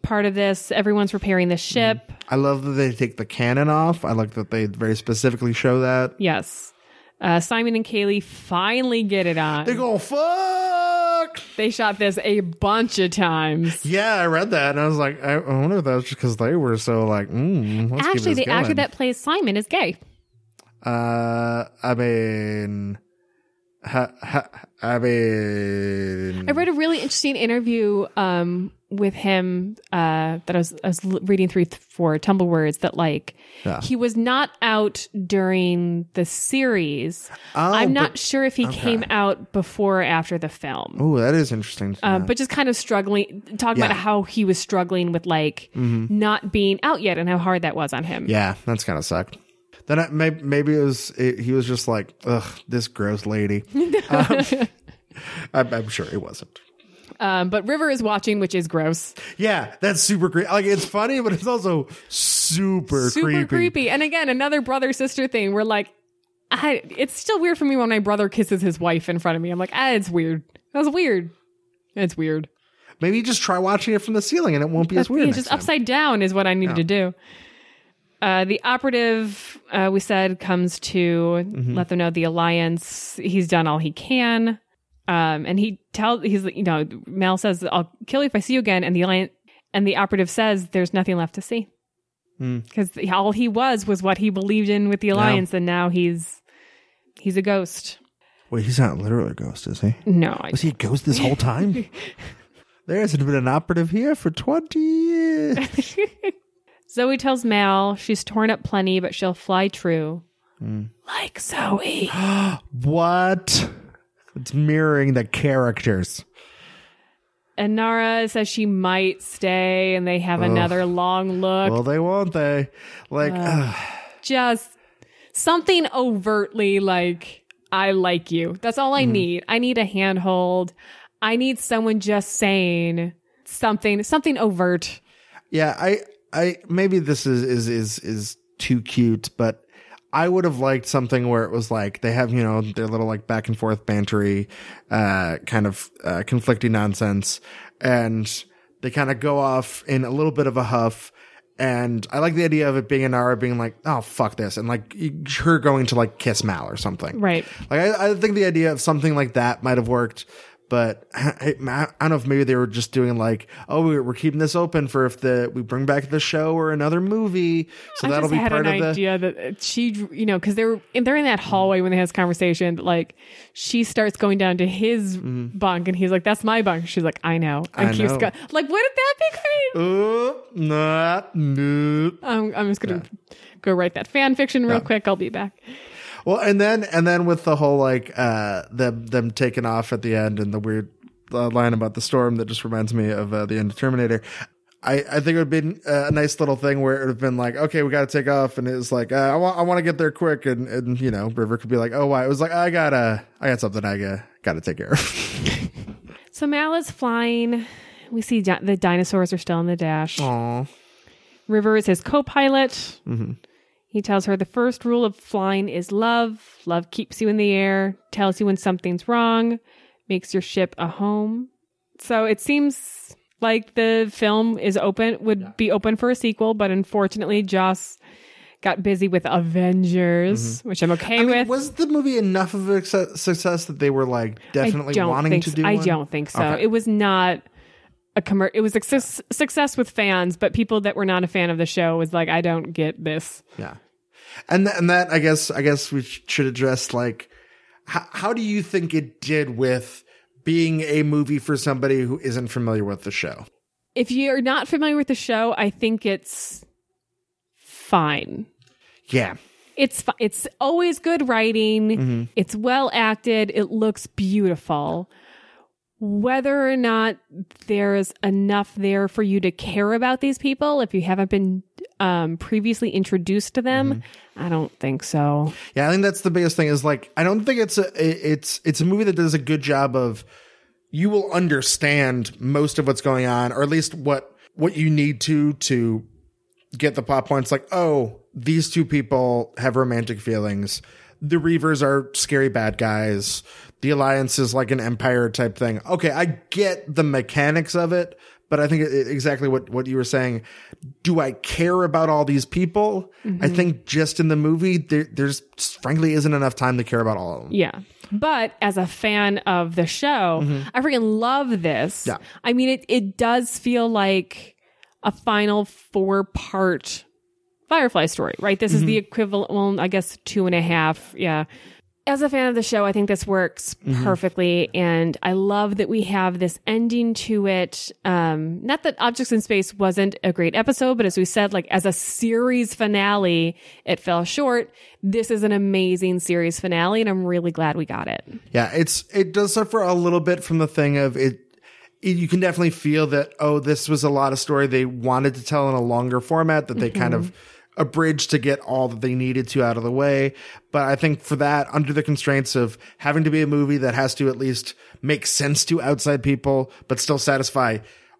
part of this, everyone's repairing the ship. I love that they take the cannon off. I like that they very specifically show that. Yes. Uh, Simon and Kaylee finally get it on. They go fuck. They shot this a bunch of times. Yeah, I read that and I was like, I, wonder if that's just because they were so like, mm, Actually, the actor that plays Simon is gay. Uh, I mean, ha, ha, I mean, I read a really interesting interview um, with him uh, that I was, I was reading through th- for Tumblewords that like Yeah. he was not out during the series. Oh, I'm not but- sure if he came out before or after the film. Oh, that is interesting. Um, but just kind of struggling, talking Yeah. about how he was struggling with like not being out yet and how hard that was on him. yeah, that's kind of sucked. Then I, maybe, maybe it was it, he was just like, ugh, this gross lady. um, I'm, I'm sure it wasn't. Um, but River is watching, which is gross, Yeah, that's super creepy. Like it's funny, but it's also super, super creepy. creepy. And again, another brother sister thing. Where like, I, it's still weird for me when my brother kisses his wife in front of me. I'm like, ah, it's weird. That's weird. It's weird. Maybe just try watching it from the ceiling, and it won't be as weird. just time. upside down is what I needed to do. Uh, the operative, uh, we said, comes to Mm-hmm. let them know the alliance. He's done all he can, um, and he tells he's you know Mal says, "I'll kill you if I see you again," and the alliance and the operative says, "There's nothing left to see," Hmm. because all he was was what he believed in with the alliance, and now he's he's a ghost. Wait, he's not literally a ghost, is he? No, I, Was he a ghost this whole time? there hasn't been an operative here for 20 years. Zoe tells Mal she's torn up plenty, but she'll fly true. Hmm. Like Zoe. what? It's mirroring the characters. And Nara says she might stay, and they have another long look. Well, they won't, they? Like, ugh. Just something overtly like, I like you. That's all I need. I need a handhold. I need someone just saying something, something overt. yeah, I, I, maybe this is, is, is, is too cute, but I would have liked something where it was like they have, you know, their little like back and forth bantery, uh, kind of, uh, conflicting nonsense. And they kind of go off in a little bit of a huff. And I like the idea of it being Inara being like, oh, fuck this. And like her going to like kiss Mal or something. Right. Like I, I think the idea of something like that might have worked, but I, I don't know if maybe they were just doing like, oh, we're, we're keeping this open for if the we bring back the show or another movie, so I that'll just be had part an of the. idea that uh, she, you know, because they're they're in that hallway when they have this conversation. Like she starts going down to his mm-hmm. bunk, and he's like, "That's my bunk." She's like, "I know," and I keeps know. going. Like, wouldn't that be great? Oh, nah, no. I'm, I'm just gonna go write that fan fiction real quick. I'll be back. Well, and then and then with the whole like uh them them taking off at the end and the weird uh, line about the storm that just reminds me of uh, the end of Terminator. I, I think it would have been a nice little thing where it would have been like, okay, we got to take off, and it was like, uh, I want I want to get there quick, and and you know, River could be like, oh, why? It was like, I gotta I got something I got gotta take care of. So Mal is flying. We see di- the dinosaurs are still in the dash. Aw, River is his co-pilot. He tells her the first rule of flying is love. Love keeps you in the air, tells you when something's wrong, makes your ship a home. So it seems like the film is open, would be open for a sequel, but unfortunately, Joss got busy with Avengers, mm-hmm. which I'm okay I mean, with. was the movie enough of a success that they were like definitely wanting to so. do? I one? don't think so. Okay. It was not a commer- It was a success, success with fans, but people that were not a fan of the show was like, I don't get this. Yeah. And th- and that I guess I guess we should address like how how do you think it did with being a movie for somebody who isn't familiar with the show? if you're not familiar with the show, I think it's fine. Yeah. It's fi- it's always good writing. Mm-hmm. It's well acted. It looks beautiful. whether or not there's enough there for you to care about these people if you haven't been um, previously introduced to them. I don't think so. Yeah, I think that's the biggest thing. Is like I don't think it's a it's it's a movie that does a good job of you will understand most of what's going on, or at least what what you need to to get the plot points. Like, oh, these two people have romantic feelings. The Reavers are scary bad guys. The Alliance is like an empire type thing. Okay, I get the mechanics of it, but I think exactly what what you were saying. Do I care about all these people? I mm-hmm. think just in the movie, there, there's frankly isn't enough time to care about all of them. Yeah. But as a fan of the show, mm-hmm. I freaking love this. Yeah. I mean, it, it does feel like a final four part Firefly story, right? This is the mm-hmm. equivalent, well, I guess two and a half. Yeah. As a fan of the show, I think this works perfectly. And I love that we have this ending to it. Um, not that Objects in Space wasn't a great episode, but as we said, like as a series finale, it fell short. This is an amazing series finale, and I'm really glad we got it. Yeah, it's it does suffer a little bit from the thing of it, it. You can definitely feel that. Oh, this was a lot of story they wanted to tell in a longer format that they kind of abridged to get all that they needed to out of the way. But I think for that, under the constraints of having to be a movie that has to at least make sense to outside people, but still satisfy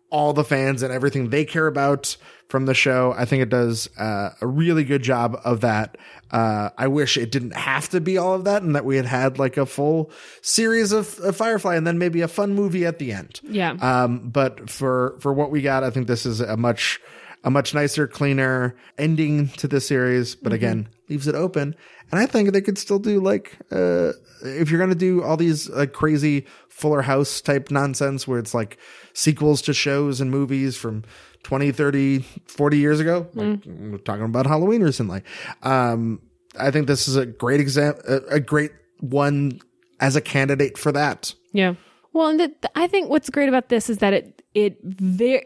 all the fans and everything they care about from the show. I think it does uh, a really good job of that. Uh, I wish it didn't have to be all of that and that we had had like a full series of, of Firefly and then maybe a fun movie at the end. Yeah. Um, but for, for what we got, I think this is a much, a much nicer, cleaner ending to the series, but again, leaves it open. And I think they could still do like, uh, if you're going to do all these like crazy Fuller House type nonsense where it's like sequels to shows and movies from 20, 30, 40 years ago, like we're talking about Halloween recently. Um, I think this is a great example, a, a great one as a candidate for that. Yeah. Well, and the, I think what's great about this is that it it very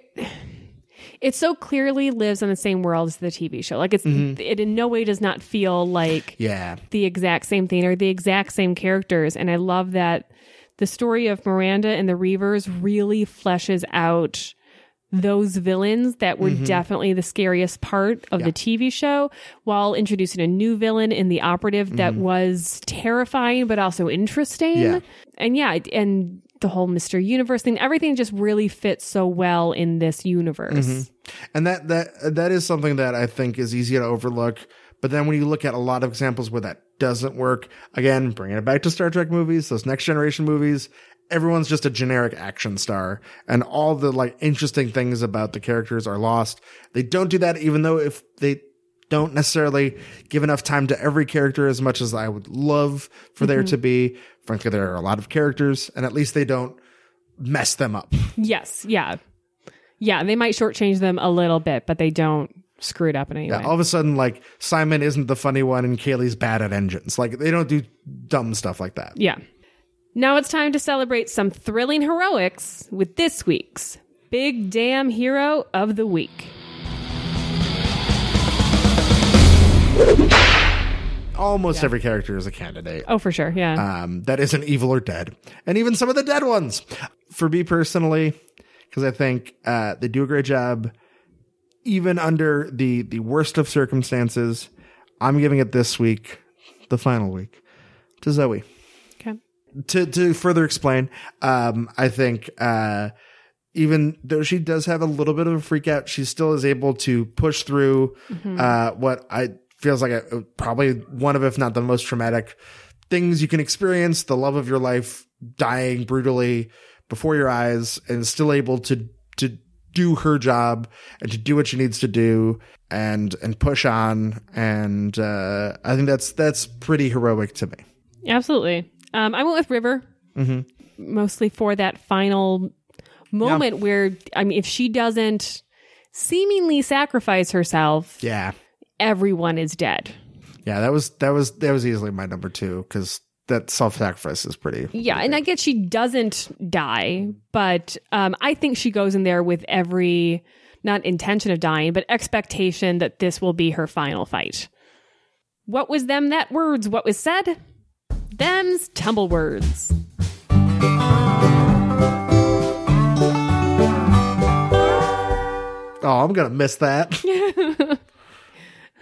it so clearly lives in the same world as the TV show. Like it's mm-hmm. it in no way does not feel like Yeah. the exact same thing or the exact same characters. And I love that the story of Miranda and the Reavers really fleshes out those villains that were mm-hmm. definitely the scariest part of the TV show while introducing a new villain in the operative that mm-hmm. was terrifying but also interesting. Yeah. And yeah, and the whole Mr. Universe thing, everything just really fits so well in this universe. Mm-hmm. And that that that is something that I think is easy to overlook. But then when you look at a lot of examples where that doesn't work, again, bringing it back to Star Trek movies, those next generation movies, everyone's just a generic action star and all the like interesting things about the characters are lost. They don't do that even though if they don't necessarily give enough time to every character as much as I would love for there mm-hmm. to be. Frankly, there are a lot of characters and at least they don't mess them up. Yes. Yeah. Yeah. They might shortchange them a little bit, but they don't screw it up in any way. All of a sudden, like Simon isn't the funny one and Kaylee's bad at engines. Like they don't do dumb stuff like that. Yeah. Now it's time to celebrate some thrilling heroics with this week's Big Damn Hero of the Week. Almost every character is a candidate. Oh, for sure. Yeah. Um, that isn't evil or dead, and even some of the dead ones. For me personally, because I think uh, they do a great job, even under the the worst of circumstances. I'm giving it this week, the final week, to Zoe. okay. to to further explain, um, I think uh, even though she does have a little bit of a freak out, she still is able to push through uh, what I feels like a, probably one of, if not the most traumatic things you can experience: the love of your life dying brutally before your eyes, and still able to to do her job and to do what she needs to do and and push on and uh i think that's that's pretty heroic to me Absolutely. Um, I went with River mm-hmm. mostly for that final moment where, I mean, if she doesn't seemingly sacrifice herself, yeah everyone is dead. Yeah, that was that was that was easily my number two because that self sacrifice is pretty. Yeah, pretty and I guess she doesn't die, but um, I think she goes in there with every not intention of dying, but expectation that this will be her final fight. What was them that words? What was said? Them's tumble words. Oh, I'm gonna miss that.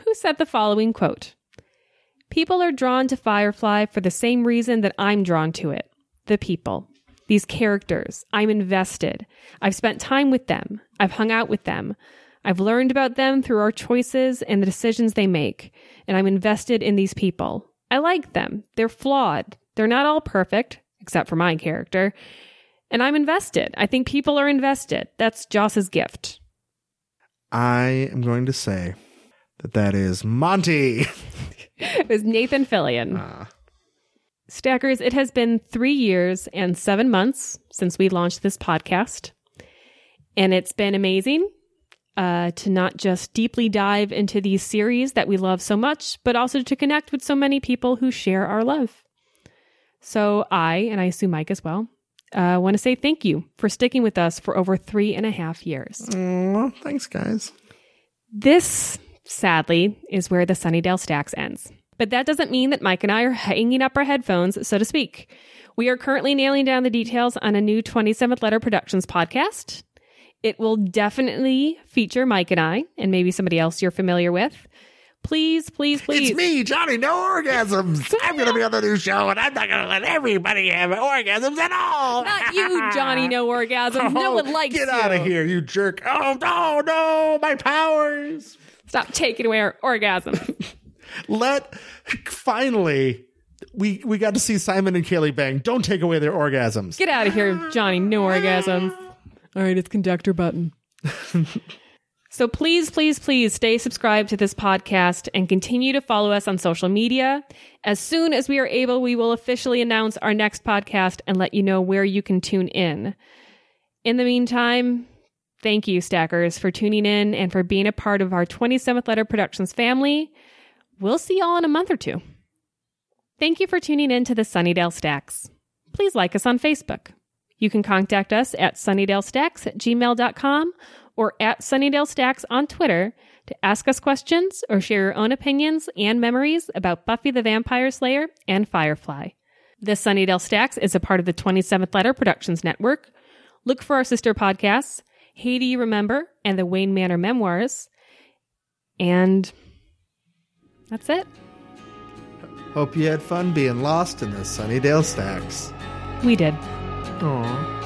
Who said the following quote People are drawn to Firefly for the same reason that I'm drawn to it the people, these characters. I'm invested. I've spent time with them, I've hung out with them. I've learned about them through our choices and the decisions they make, and I'm invested in these people. I like them. They're flawed. They're not all perfect, except for my character. And I'm invested. I think people are invested. That's Joss's gift. I am going to say that that is Monty. it was Nathan Fillion. Ah. Stackers, it has been three years and seven months since we launched this podcast. And it's been amazing uh, to not just deeply dive into these series that we love so much, but also to connect with so many people who share our love. So I, and I assume Mike as well, uh, want to say thank you for sticking with us for over three and a half years. Thanks, guys. This, sadly, is where the Sunnydale Stacks ends. But that doesn't mean that Mike and I are hanging up our headphones, so to speak. We are currently nailing down the details on a new 27th Letter Productions podcast. It will definitely feature Mike and I, and maybe somebody else you're familiar with. Please, please, please. It's me, Johnny. No orgasms. I'm going to be on the new show, and I'm not going to let everybody have orgasms at all. Not you, Johnny, no orgasms. no oh, one likes Get you. Get out of here, you jerk. Oh, no, no, my powers. Stop taking away our orgasms. Let, finally, we, we got to see Simon and Kaylee bang. Don't take away their orgasms. Get out of here, Johnny, no orgasms. All right, it's conductor button. So please, please, please stay subscribed to this podcast and continue to follow us on social media. As soon as we are able, we will officially announce our next podcast and let you know where you can tune in. In the meantime, thank you, Stackers, for tuning in and for being a part of our 27th Letter Productions family. We'll see y'all in a month or two. Thank you for tuning in to the Sunnydale Stacks. Please like us on Facebook. You can contact us at sunnydalestacks at gmail.com or at Sunnydale Stacks on Twitter to ask us questions or share your own opinions and memories about Buffy the Vampire Slayer and Firefly. The Sunnydale Stacks is a part of the 27th Letter Productions Network. Look for our sister podcasts, Hey Do You Remember and the Wayne Manor Memoirs. And that's it. Hope you had fun being lost in the Sunnydale Stacks. We did. Aww.